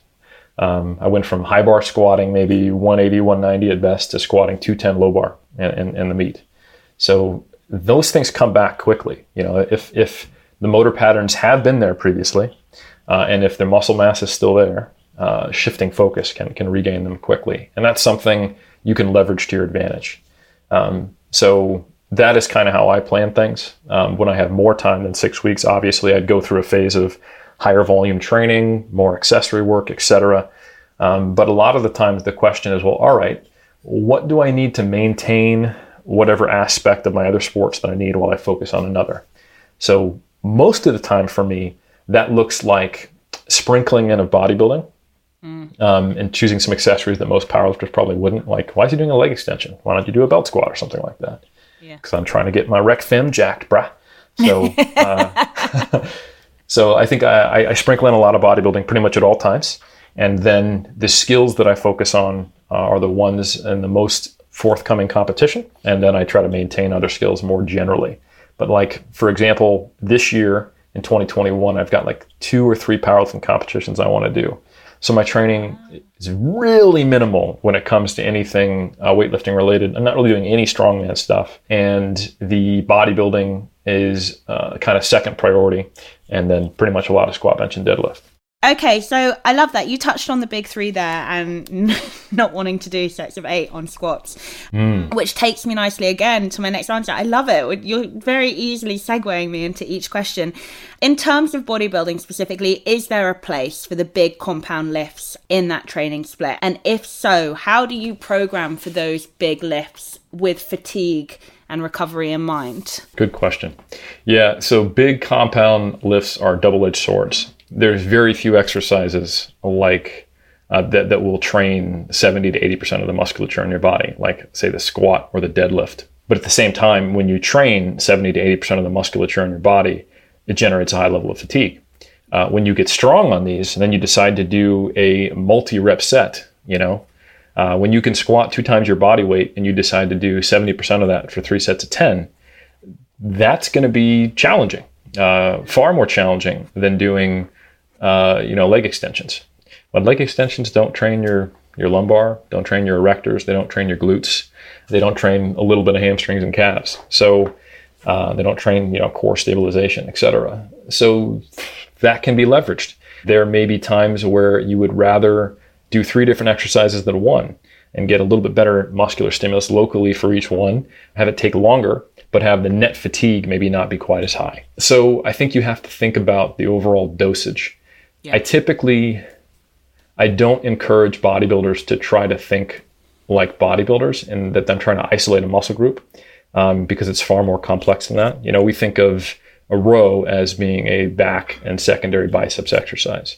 Um, I went from high bar squatting, maybe 180, 190 at best, to squatting 210 low bar in the meet. So those things come back quickly. You know, if if the motor patterns have been there previously, uh, and if the muscle mass is still there, uh, shifting focus can can regain them quickly, and that's something you can leverage to your advantage. Um, so that is kind of how I plan things. Um, when I have more time than six weeks, obviously I'd go through a phase of higher volume training, more accessory work, etc. Um, but a lot of the times the question is, well, all right, what do I need to maintain whatever aspect of my other sports that I need while I focus on another? So most of the time for me, that looks like sprinkling in of bodybuilding mm. um, and choosing some accessories that most powerlifters probably wouldn't. Like, why is he doing a leg extension? Why don't you do a belt squat or something like that? Because yeah. I'm trying to get my rec fem jacked, bruh. So, uh, so I think I, I, sprinkle in a lot of bodybuilding pretty much at all times. And then the skills that I focus on uh, are the ones in the most forthcoming competition. And then I try to maintain other skills more generally. But like, for example, this year in 2021, I've got like two or three powerlifting competitions I want to do. So my training is really minimal when it comes to anything uh, weightlifting related. I'm not really doing any strongman stuff, and the bodybuilding is uh, kind of second priority, and then pretty much a lot of squat, bench, and deadlift. Okay, so I love that you touched on the big three there and not wanting to do sets of eight on squats, mm. which takes me nicely again to my next answer. I love it. You're very easily segueing me into each question. In terms of bodybuilding specifically, is there a place for the big compound lifts in that training split? And if so, how do you program for those big lifts with fatigue? and recovery in mind? Good question. Yeah, so big compound lifts are double edged swords there's very few exercises like uh, that, that will train 70 to 80% of the musculature in your body, like say the squat or the deadlift. But at the same time, when you train 70 to 80% of the musculature in your body, it generates a high level of fatigue. Uh, when you get strong on these, then you decide to do a multi rep set, you know, uh, when you can squat two times your body weight and you decide to do 70% of that for three sets of 10, that's going to be challenging, uh, far more challenging than doing uh, you know, leg extensions. But leg extensions don't train your your lumbar, don't train your erectors, they don't train your glutes, they don't train a little bit of hamstrings and calves. So uh, they don't train you know core stabilization, etc. So that can be leveraged. There may be times where you would rather do three different exercises than one and get a little bit better muscular stimulus locally for each one, have it take longer, but have the net fatigue maybe not be quite as high. So I think you have to think about the overall dosage yeah. I typically I don't encourage bodybuilders to try to think like bodybuilders and that I'm trying to isolate a muscle group um, because it's far more complex than that. You know, we think of a row as being a back and secondary biceps exercise.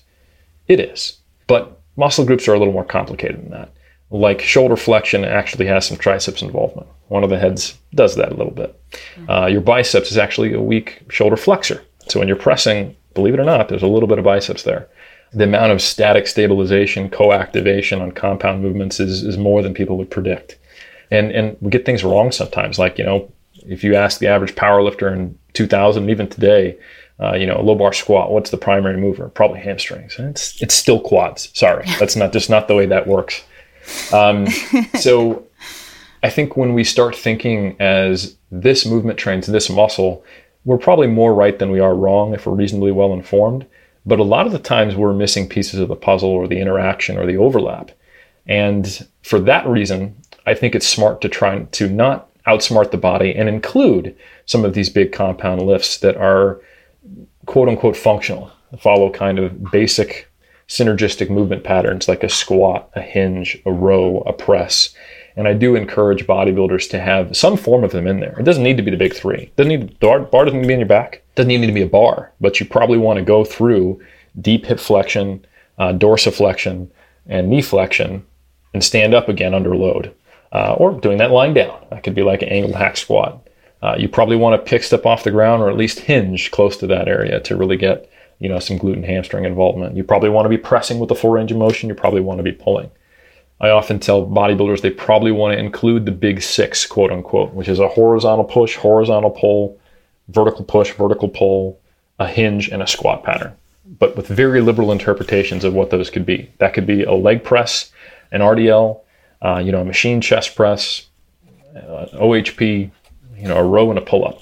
It is, but muscle groups are a little more complicated than that. Like shoulder flexion actually has some triceps involvement. One of the heads does that a little bit. Mm-hmm. Uh, your biceps is actually a weak shoulder flexor. So when you're pressing believe it or not, there's a little bit of biceps there. The amount of static stabilization, co-activation on compound movements is, is more than people would predict. And, and we get things wrong sometimes. Like, you know, if you ask the average power lifter in 2000, even today, uh, you know, a low bar squat, what's the primary mover? Probably hamstrings. It's, it's still quads. Sorry. That's not just not the way that works. Um, so I think when we start thinking as this movement trains this muscle, we're probably more right than we are wrong if we're reasonably well informed. But a lot of the times we're missing pieces of the puzzle or the interaction or the overlap. And for that reason, I think it's smart to try to not outsmart the body and include some of these big compound lifts that are quote unquote functional, follow kind of basic synergistic movement patterns like a squat, a hinge, a row, a press, and I do encourage bodybuilders to have some form of them in there. It doesn't need to be the big three. It doesn't need the bar doesn't need to be on your back. It doesn't even need to be a bar, but you probably want to go through deep hip flexion, uh, dorsiflexion, and knee flexion, and stand up again under load, uh, or doing that lying down. That could be like an angled hack squat. Uh, you probably want to pick step off the ground or at least hinge close to that area to really get you know some glute and hamstring involvement. You probably want to be pressing with the full range of motion. You probably want to be pulling. I often tell bodybuilders they probably want to include the big six, quote unquote, which is a horizontal push, horizontal pull, vertical push, vertical pull, a hinge, and a squat pattern, but with very liberal interpretations of what those could be. That could be a leg press, an RDL, uh, you know, a machine chest press, uh, OHP, you know, a row and a pull up.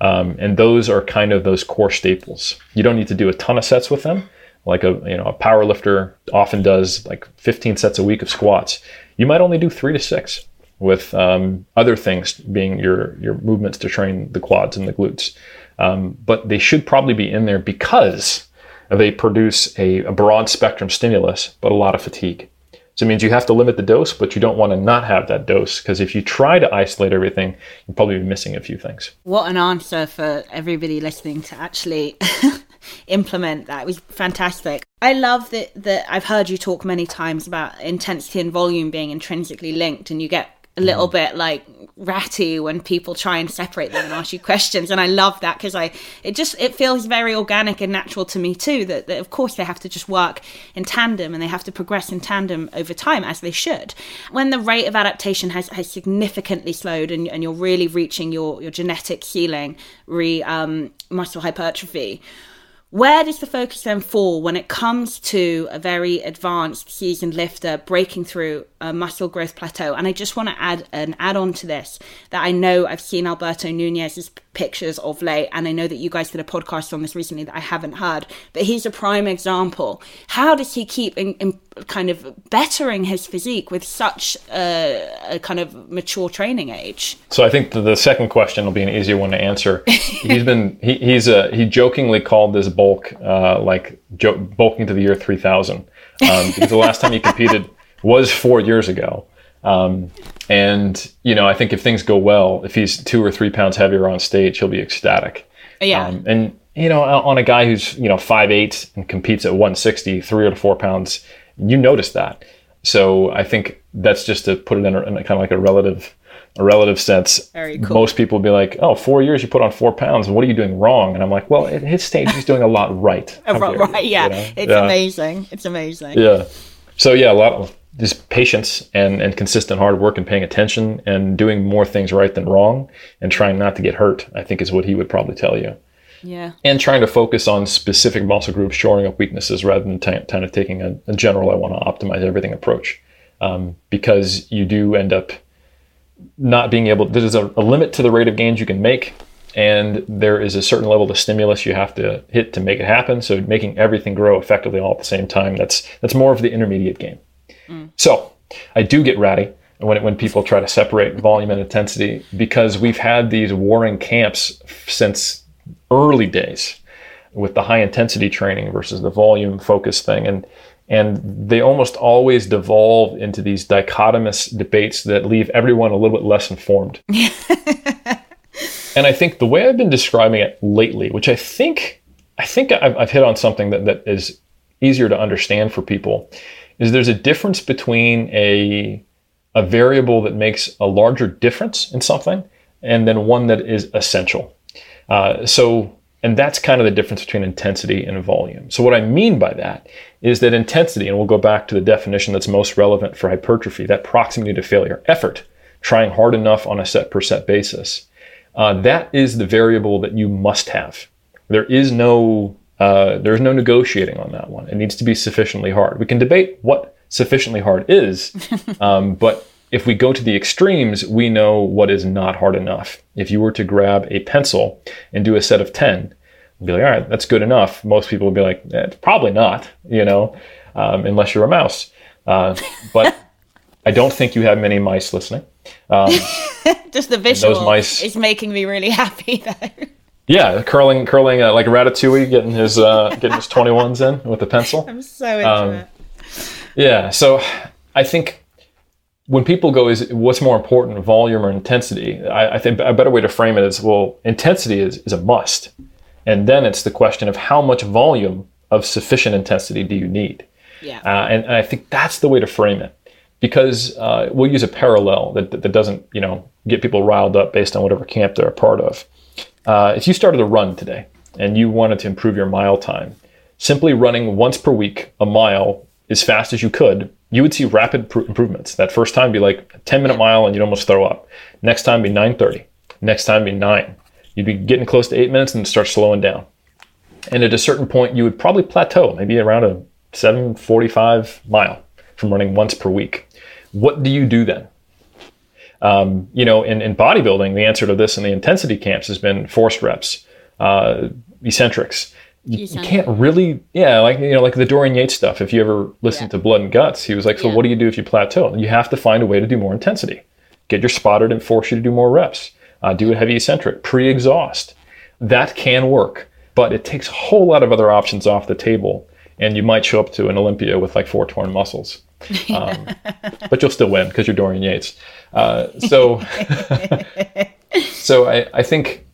Um, and those are kind of those core staples. You don't need to do a ton of sets with them, like a you know a power lifter often does like 15 sets a week of squats you might only do three to six with um, other things being your your movements to train the quads and the glutes um, but they should probably be in there because they produce a, a broad spectrum stimulus, but a lot of fatigue. So it means you have to limit the dose, but you don't want to not have that dose because if you try to isolate everything, you'll probably be missing a few things. What an answer for everybody listening to actually implement that. It was fantastic. I love that that I've heard you talk many times about intensity and volume being intrinsically linked and you get a little mm. bit like ratty when people try and separate them and ask you questions and i love that because i it just it feels very organic and natural to me too that, that of course they have to just work in tandem and they have to progress in tandem over time as they should when the rate of adaptation has, has significantly slowed and, and you're really reaching your your genetic ceiling re um, muscle hypertrophy where does the focus then fall when it comes to a very advanced seasoned lifter breaking through a muscle growth plateau? And I just want to add an add on to this that I know I've seen Alberto Nunez's pictures of late, and I know that you guys did a podcast on this recently that I haven't heard, but he's a prime example. How does he keep in, in kind of bettering his physique with such a, a, kind of mature training age? So I think the second question will be an easier one to answer. he's been he, he's a he jokingly called this bulk uh, like jo- bulking to the year 3000 um, because the last time he competed was four years ago. Um, and you know, I think if things go well, if he's two or three pounds heavier on stage, he'll be ecstatic. Yeah. Um, and you know, on a guy who's you know five eight and competes at 160, three or four pounds, you notice that. So I think that's just to put it in, a, in a kind of like a relative a relative sense. Very cool. Most people be like, "Oh, four years you put on four pounds. What are you doing wrong?" And I'm like, "Well, at his stage, he's doing a lot right." right, yeah. You know? It's yeah. amazing. It's amazing. Yeah. So yeah, a lot of just patience and, and consistent hard work and paying attention and doing more things right than wrong and trying not to get hurt, I think is what he would probably tell you. Yeah. And trying to focus on specific muscle groups, shoring up weaknesses rather than t- kind of taking a, a, general, I want to optimize everything approach. Um, because you do end up not being able, there's a, a limit to the rate of gains you can make. And there is a certain level of stimulus you have to hit to make it happen. So making everything grow effectively all at the same time, that's that's more of the intermediate game. Mm. So I do get ratty when, when people try to separate volume and intensity because we've had these warring camps since early days with the high intensity training versus the volume focus thing. And and they almost always devolve into these dichotomous debates that leave everyone a little bit less informed. and I think the way I've been describing it lately, which I think I think I've, I've hit on something that, that is easier to understand for people, is there's a difference between a a variable that makes a larger difference in something and then one that is essential. Uh, so, and that's kind of the difference between intensity and volume. So, what I mean by that is that intensity, and we'll go back to the definition that's most relevant for hypertrophy, that proximity to failure, effort, trying hard enough on a set per set basis. Uh, that is the variable that you must have. There is no uh, there's no negotiating on that one. It needs to be sufficiently hard. We can debate what sufficiently hard is, um, but if we go to the extremes, we know what is not hard enough. If you were to grab a pencil and do a set of 10, be like, all right, that's good enough. Most people would be like, eh, probably not, you know, um, unless you're a mouse. Uh, but I don't think you have many mice listening. Um, Just the visual those mice, is making me really happy though. Yeah, curling, curling uh, like Ratatouille, getting his uh, getting his twenty ones in with a pencil. I'm so into um, it. Yeah, so I think when people go, is what's more important, volume or intensity? I, I, think a better way to frame it is, well, intensity is is a must, and then it's the question of how much volume of sufficient intensity do you need? Yeah, uh, and, and, I think that's the way to frame it, because uh, we'll use a parallel that, that doesn't you know get people riled up based on whatever camp they're a part of. Uh, if you started a run today and you wanted to improve your mile time, simply running once per week a mile as fast as you could, you would see rapid pr- improvements. That first time be like a 10 minute mile and you'd almost throw up. Next time be 9:30. Next time be 9. You'd be getting close to 8 minutes and start slowing down. And at a certain point you would probably plateau, maybe around a 7:45 mile from running once per week. What do you do then? Um, you know, in, in bodybuilding, the answer to this in the intensity camps has been forced reps, uh, eccentrics. You, you, can't really, yeah, like you know, like the Dorian Yates stuff. If you ever listen yeah. to Blood and Guts, he was like, "So yeah. what do you do if you plateau? You have to find a way to do more intensity. Get your spotted and force you to do more reps. Uh, do a heavy eccentric, pre-exhaust. That can work, but it takes a whole lot of other options off the table. And you might show up to an Olympia with like four torn muscles. Um, but you'll still win because you're Dorian Yates. Uh, so, so I, I think,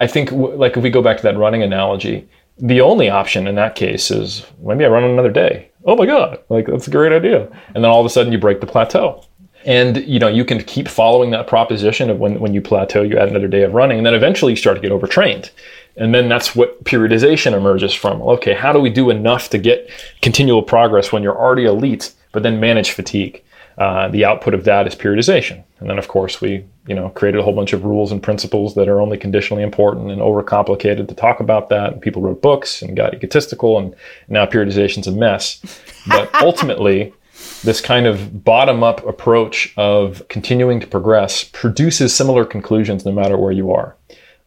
I think w- like if we go back to that running analogy, the only option in that case is maybe I run another day. Oh my God, like that's a great idea. And then all of a sudden you break the plateau. And you know, you can keep following that proposition of when, when you plateau, you add another day of running, and then eventually you start to get overtrained. And then that's what periodization emerges from. Okay, how do we do enough to get continual progress when you're already elite, but then manage fatigue? Uh, the output of that is periodization. And then, of course, we you know created a whole bunch of rules and principles that are only conditionally important and overcomplicated to talk about that. And people wrote books and got egotistical, and now periodization's a mess. But ultimately, this kind of bottom up approach of continuing to progress produces similar conclusions no matter where you are.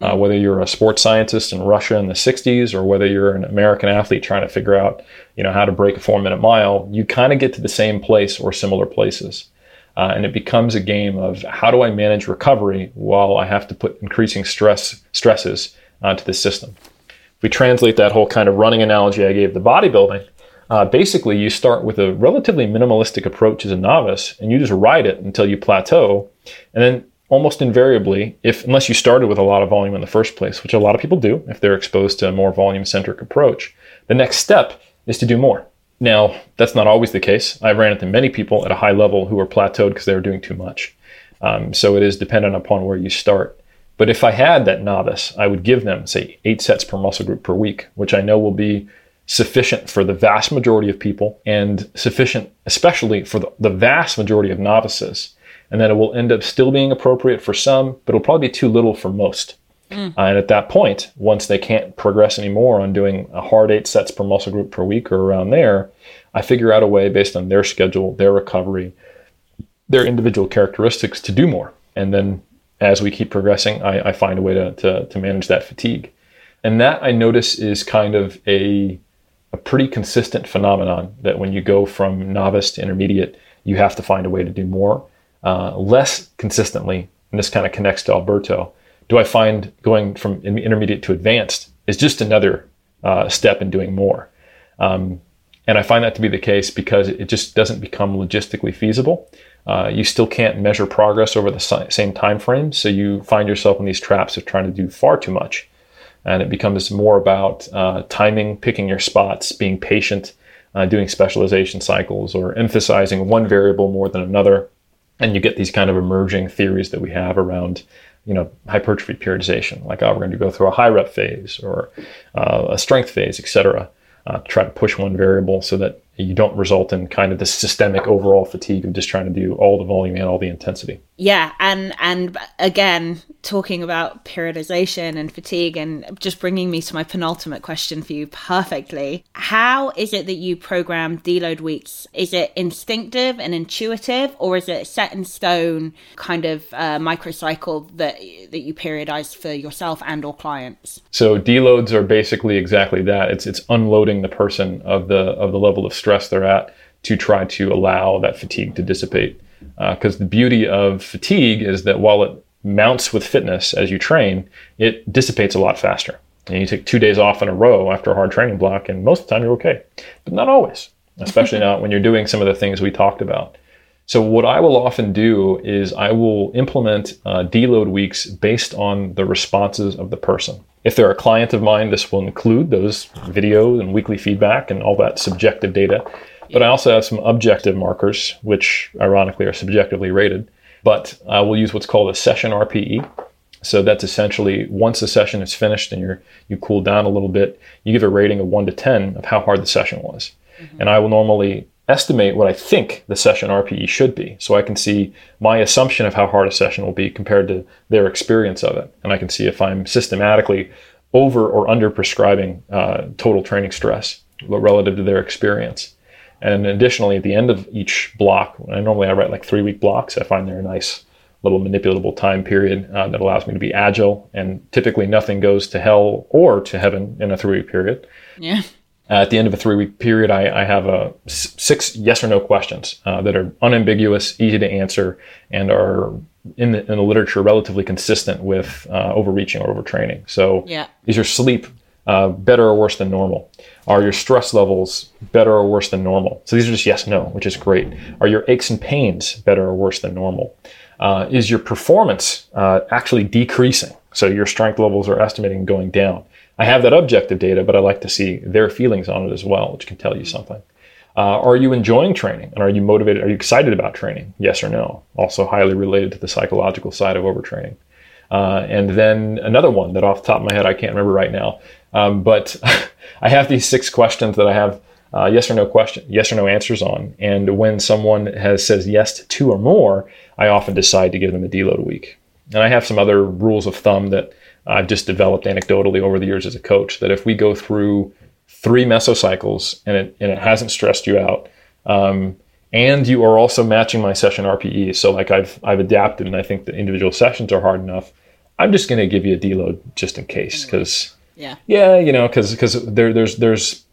Uh, whether you're a sports scientist in Russia in the 60s or whether you're an American athlete trying to figure out, you know, how to break a four minute mile, you kind of get to the same place or similar places. Uh, and it becomes a game of how do I manage recovery while I have to put increasing stress stresses onto the system. If we translate that whole kind of running analogy I gave the bodybuilding, uh, basically you start with a relatively minimalistic approach as a novice, and you just ride it until you plateau, and then almost invariably, if unless you started with a lot of volume in the first place, which a lot of people do if they're exposed to a more volume centric approach, the next step is to do more. Now, that's not always the case. I've ran into many people at a high level who were plateaued because they were doing too much. Um, so it is dependent upon where you start. But if I had that novice, I would give them, say, eight sets per muscle group per week, which I know will be sufficient for the vast majority of people and sufficient, especially for the, the vast majority of novices and then it will end up still being appropriate for some, but it'll probably be too little for most. Mm. Uh, and at that point, once they can't progress anymore on doing a hard eight sets per muscle group per week or around there, I figure out a way based on their schedule, their recovery, their individual characteristics to do more. And then as we keep progressing, I, I find a way to, to, to manage that fatigue. And that I notice is kind of a, a pretty consistent phenomenon that when you go from novice to intermediate, you have to find a way to do more. Uh, less consistently, and this kind of connects to Alberto, do I find going from intermediate to advanced is just another uh, step in doing more. Um, and I find that to be the case because it just doesn't become logistically feasible. Uh, you still can't measure progress over the same time frame, so you find yourself in these traps of trying to do far too much. And it becomes more about uh, timing, picking your spots, being patient, uh, doing specialization cycles, or emphasizing one variable more than another and you get these kind of emerging theories that we have around you know hypertrophy periodization like oh we're going to go through a high rep phase or uh, a strength phase etc uh, try to push one variable so that you don't result in kind of the systemic overall fatigue of just trying to do all the volume and all the intensity. Yeah, and and again, talking about periodization and fatigue, and just bringing me to my penultimate question for you perfectly. How is it that you program deload weeks? Is it instinctive and intuitive, or is it set in stone kind of uh, microcycle that that you periodize for yourself and or clients? So deloads are basically exactly that. It's it's unloading the person of the of the level of stress they're at to try to allow that fatigue to dissipate. Because uh, the beauty of fatigue is that while it mounts with fitness as you train, it dissipates a lot faster. And you take two days off in a row after a hard training block, and most of the time you're okay. But not always, especially not when you're doing some of the things we talked about. So, what I will often do is I will implement uh, deload weeks based on the responses of the person. If they're a client of mine, this will include those video and weekly feedback and all that subjective data. But I also have some objective markers, which ironically are subjectively rated. But I will use what's called a session RPE. So that's essentially once a session is finished and you're you cool down a little bit, you give a rating of one to ten of how hard the session was. Mm-hmm. And I will normally estimate what I think the session RPE should be. So I can see my assumption of how hard a session will be compared to their experience of it. And I can see if I'm systematically over or under prescribing uh, total training stress relative to their experience. And additionally, at the end of each block, I normally I write like three week blocks. I find they're a nice little manipulatable time period uh, that allows me to be agile. And typically, nothing goes to hell or to heaven in a three week period. Yeah. Uh, at the end of a three week period, I, I have a six yes or no questions uh, that are unambiguous, easy to answer, and are in the, in the literature relatively consistent with uh, overreaching or overtraining. So yeah. these are sleep, uh, better or worse than normal? Are your stress levels better or worse than normal? So these are just yes, no, which is great. Are your aches and pains better or worse than normal? Uh, is your performance uh, actually decreasing? So your strength levels are estimating going down. I have that objective data, but I like to see their feelings on it as well, which can tell you something. Uh, are you enjoying training and are you motivated? Are you excited about training? Yes or no? Also highly related to the psychological side of overtraining. Uh, and then another one that off the top of my head I can't remember right now, um, but I have these six questions that I have uh, yes or no question, yes or no answers on. And when someone has says yes to two or more, I often decide to give them a deload a week. And I have some other rules of thumb that I've just developed anecdotally over the years as a coach. That if we go through three mesocycles and it and it hasn't stressed you out, um, and you are also matching my session RPE, so like I've I've adapted, and I think the individual sessions are hard enough. I'm just going to give you a deload just in case, because Yeah. yeah, you know, because because there there's there's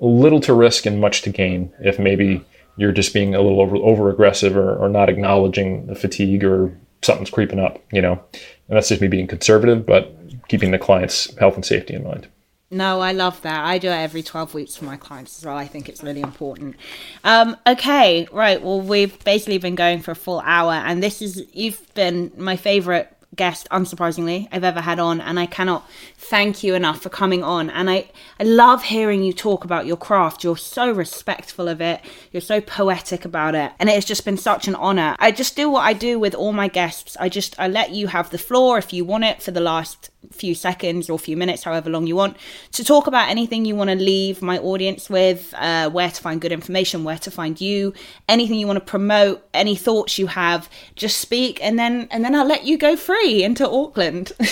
little to risk and much to gain if maybe you're just being a little over, over aggressive or, or not acknowledging the fatigue or something's creeping up, you know. And that's just me being conservative, but keeping the client's health and safety in mind. No, I love that. I do it every 12 weeks for my clients as well. I think it's really important. Um, okay, right. Well, we've basically been going for a full hour, and this is, you've been my favorite guest, unsurprisingly, I've ever had on, and I cannot thank you enough for coming on. And I, I love hearing you talk about your craft. You're so respectful of it, you're so poetic about it, and it has just been such an honor. I just do what I do with all my guests. I just I let you have the floor if you want it for the last few seconds or few minutes, however long you want, to talk about anything you want to leave my audience with, uh, where to find good information, where to find you, anything you want to promote, any thoughts you have, just speak, and then and then I'll let you go free into Auckland.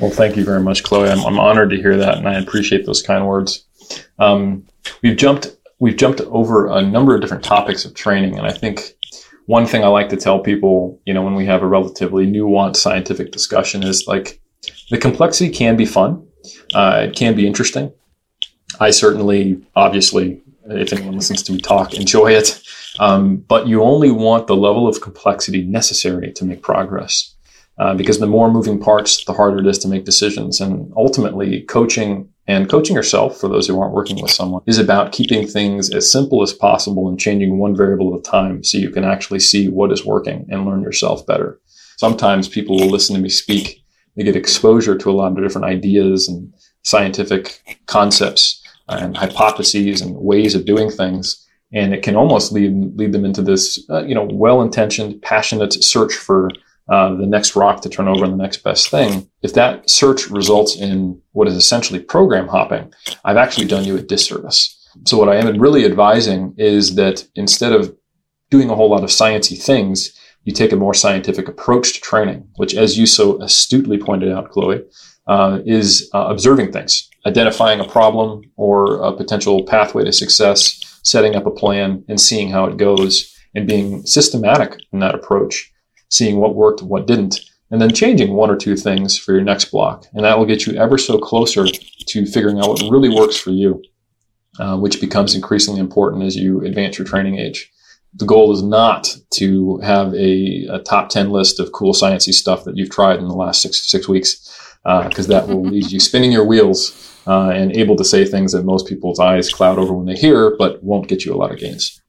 Well, thank you very much, Chloe. I'm, I'm honored to hear that, and I appreciate those kind words. Um, we've jumped we've jumped over a number of different topics of training, and I think one thing I like to tell people, you know, when we have a relatively nuanced scientific discussion, is like the complexity can be fun, uh, it can be interesting. I certainly, obviously, if anyone listens to me talk, enjoy it. Um, but you only want the level of complexity necessary to make progress. Uh, because the more moving parts, the harder it is to make decisions. And ultimately, coaching and coaching yourself, for those who aren't working with someone, is about keeping things as simple as possible and changing one variable at a time so you can actually see what is working and learn yourself better. Sometimes people will listen to me speak, they get exposure to a lot of different ideas and scientific concepts and hypotheses and ways of doing things. And it can almost lead, lead them into this, uh, you know, well-intentioned, passionate search for uh, the next rock to turn over and the next best thing, if that search results in what is essentially program hopping, I've actually done you a disservice. So what I am really advising is that instead of doing a whole lot of sciencey things, you take a more scientific approach to training, which, as you so astutely pointed out, Chloe, uh, is uh, observing things, identifying a problem or a potential pathway to success, setting up a plan, and seeing how it goes, and being systematic in that approach seeing what worked, what didn't, and then changing one or two things for your next block. And that will get you ever so closer to figuring out what really works for you, uh, which becomes increasingly important as you advance your training age. The goal is not to have a, a top 10 list of cool sciencey stuff that you've tried in the last six, six weeks, because uh, that will leave you spinning your wheels uh, and able to say things that most people's eyes cloud over when they hear, but won't get you a lot of gains.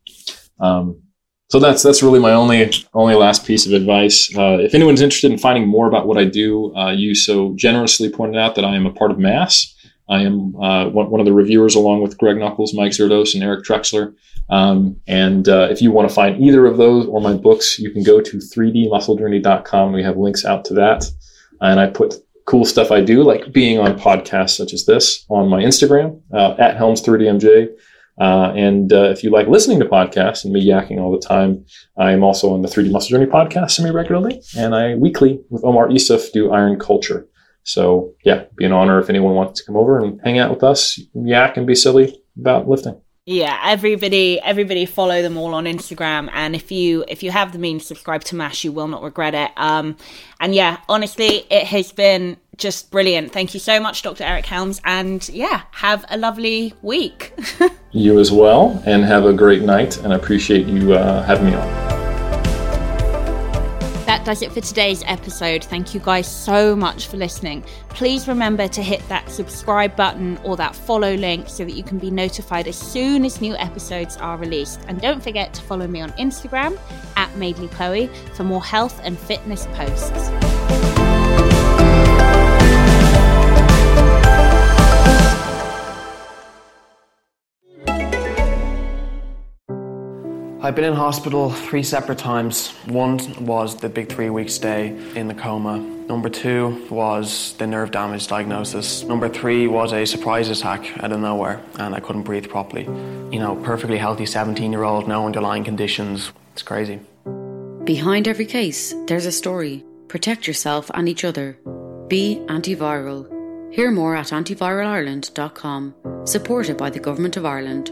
Um, so that's that's really my only only last piece of advice. Uh, if anyone's interested in finding more about what I do, uh, you so generously pointed out that I am a part of MASS. I am uh, one, of the reviewers, along with Greg Nuckols, Mike Zourdos, and Eric Trexler. Um, and uh, if you want to find either of those or my books, you can go to 3dmusclejourney.com. We have links out to that, and I put cool stuff I do, like being on podcasts such as this, on my Instagram uh, at Helms3DMJ. Uh, and uh, if you like listening to podcasts and me yakking all the time, I am also on the 3D Muscle Journey podcast semi regularly. And I weekly with Omar Isuf do Iron Culture. So, yeah, be an honor if anyone wants to come over and hang out with us, yak and be silly about lifting. Yeah, everybody everybody follow them all on Instagram and if you if you have the means subscribe to MASS you will not regret it. Um and yeah, honestly, it has been just brilliant. Thank you so much, Dr. Eric Helms. And yeah, have a lovely week. you as well, and have a great night. And I appreciate you uh, having me on. Does it for today's episode. Thank you guys so much for listening. Please remember to hit that subscribe button or that follow link so that you can be notified as soon as new episodes are released. And don't forget to follow me on Instagram at Madeley Chloe for more health and fitness posts. I've been in hospital three separate times. One was the big three week stay in the coma. Number two was the nerve damage diagnosis. Number three was a surprise attack out of nowhere and I couldn't breathe properly. You know, perfectly healthy 17 year old, no underlying conditions. It's crazy. Behind every case, there's a story. Protect yourself and each other. Be antiviral. Hear more at antiviralireland.com. Supported by the Government of Ireland.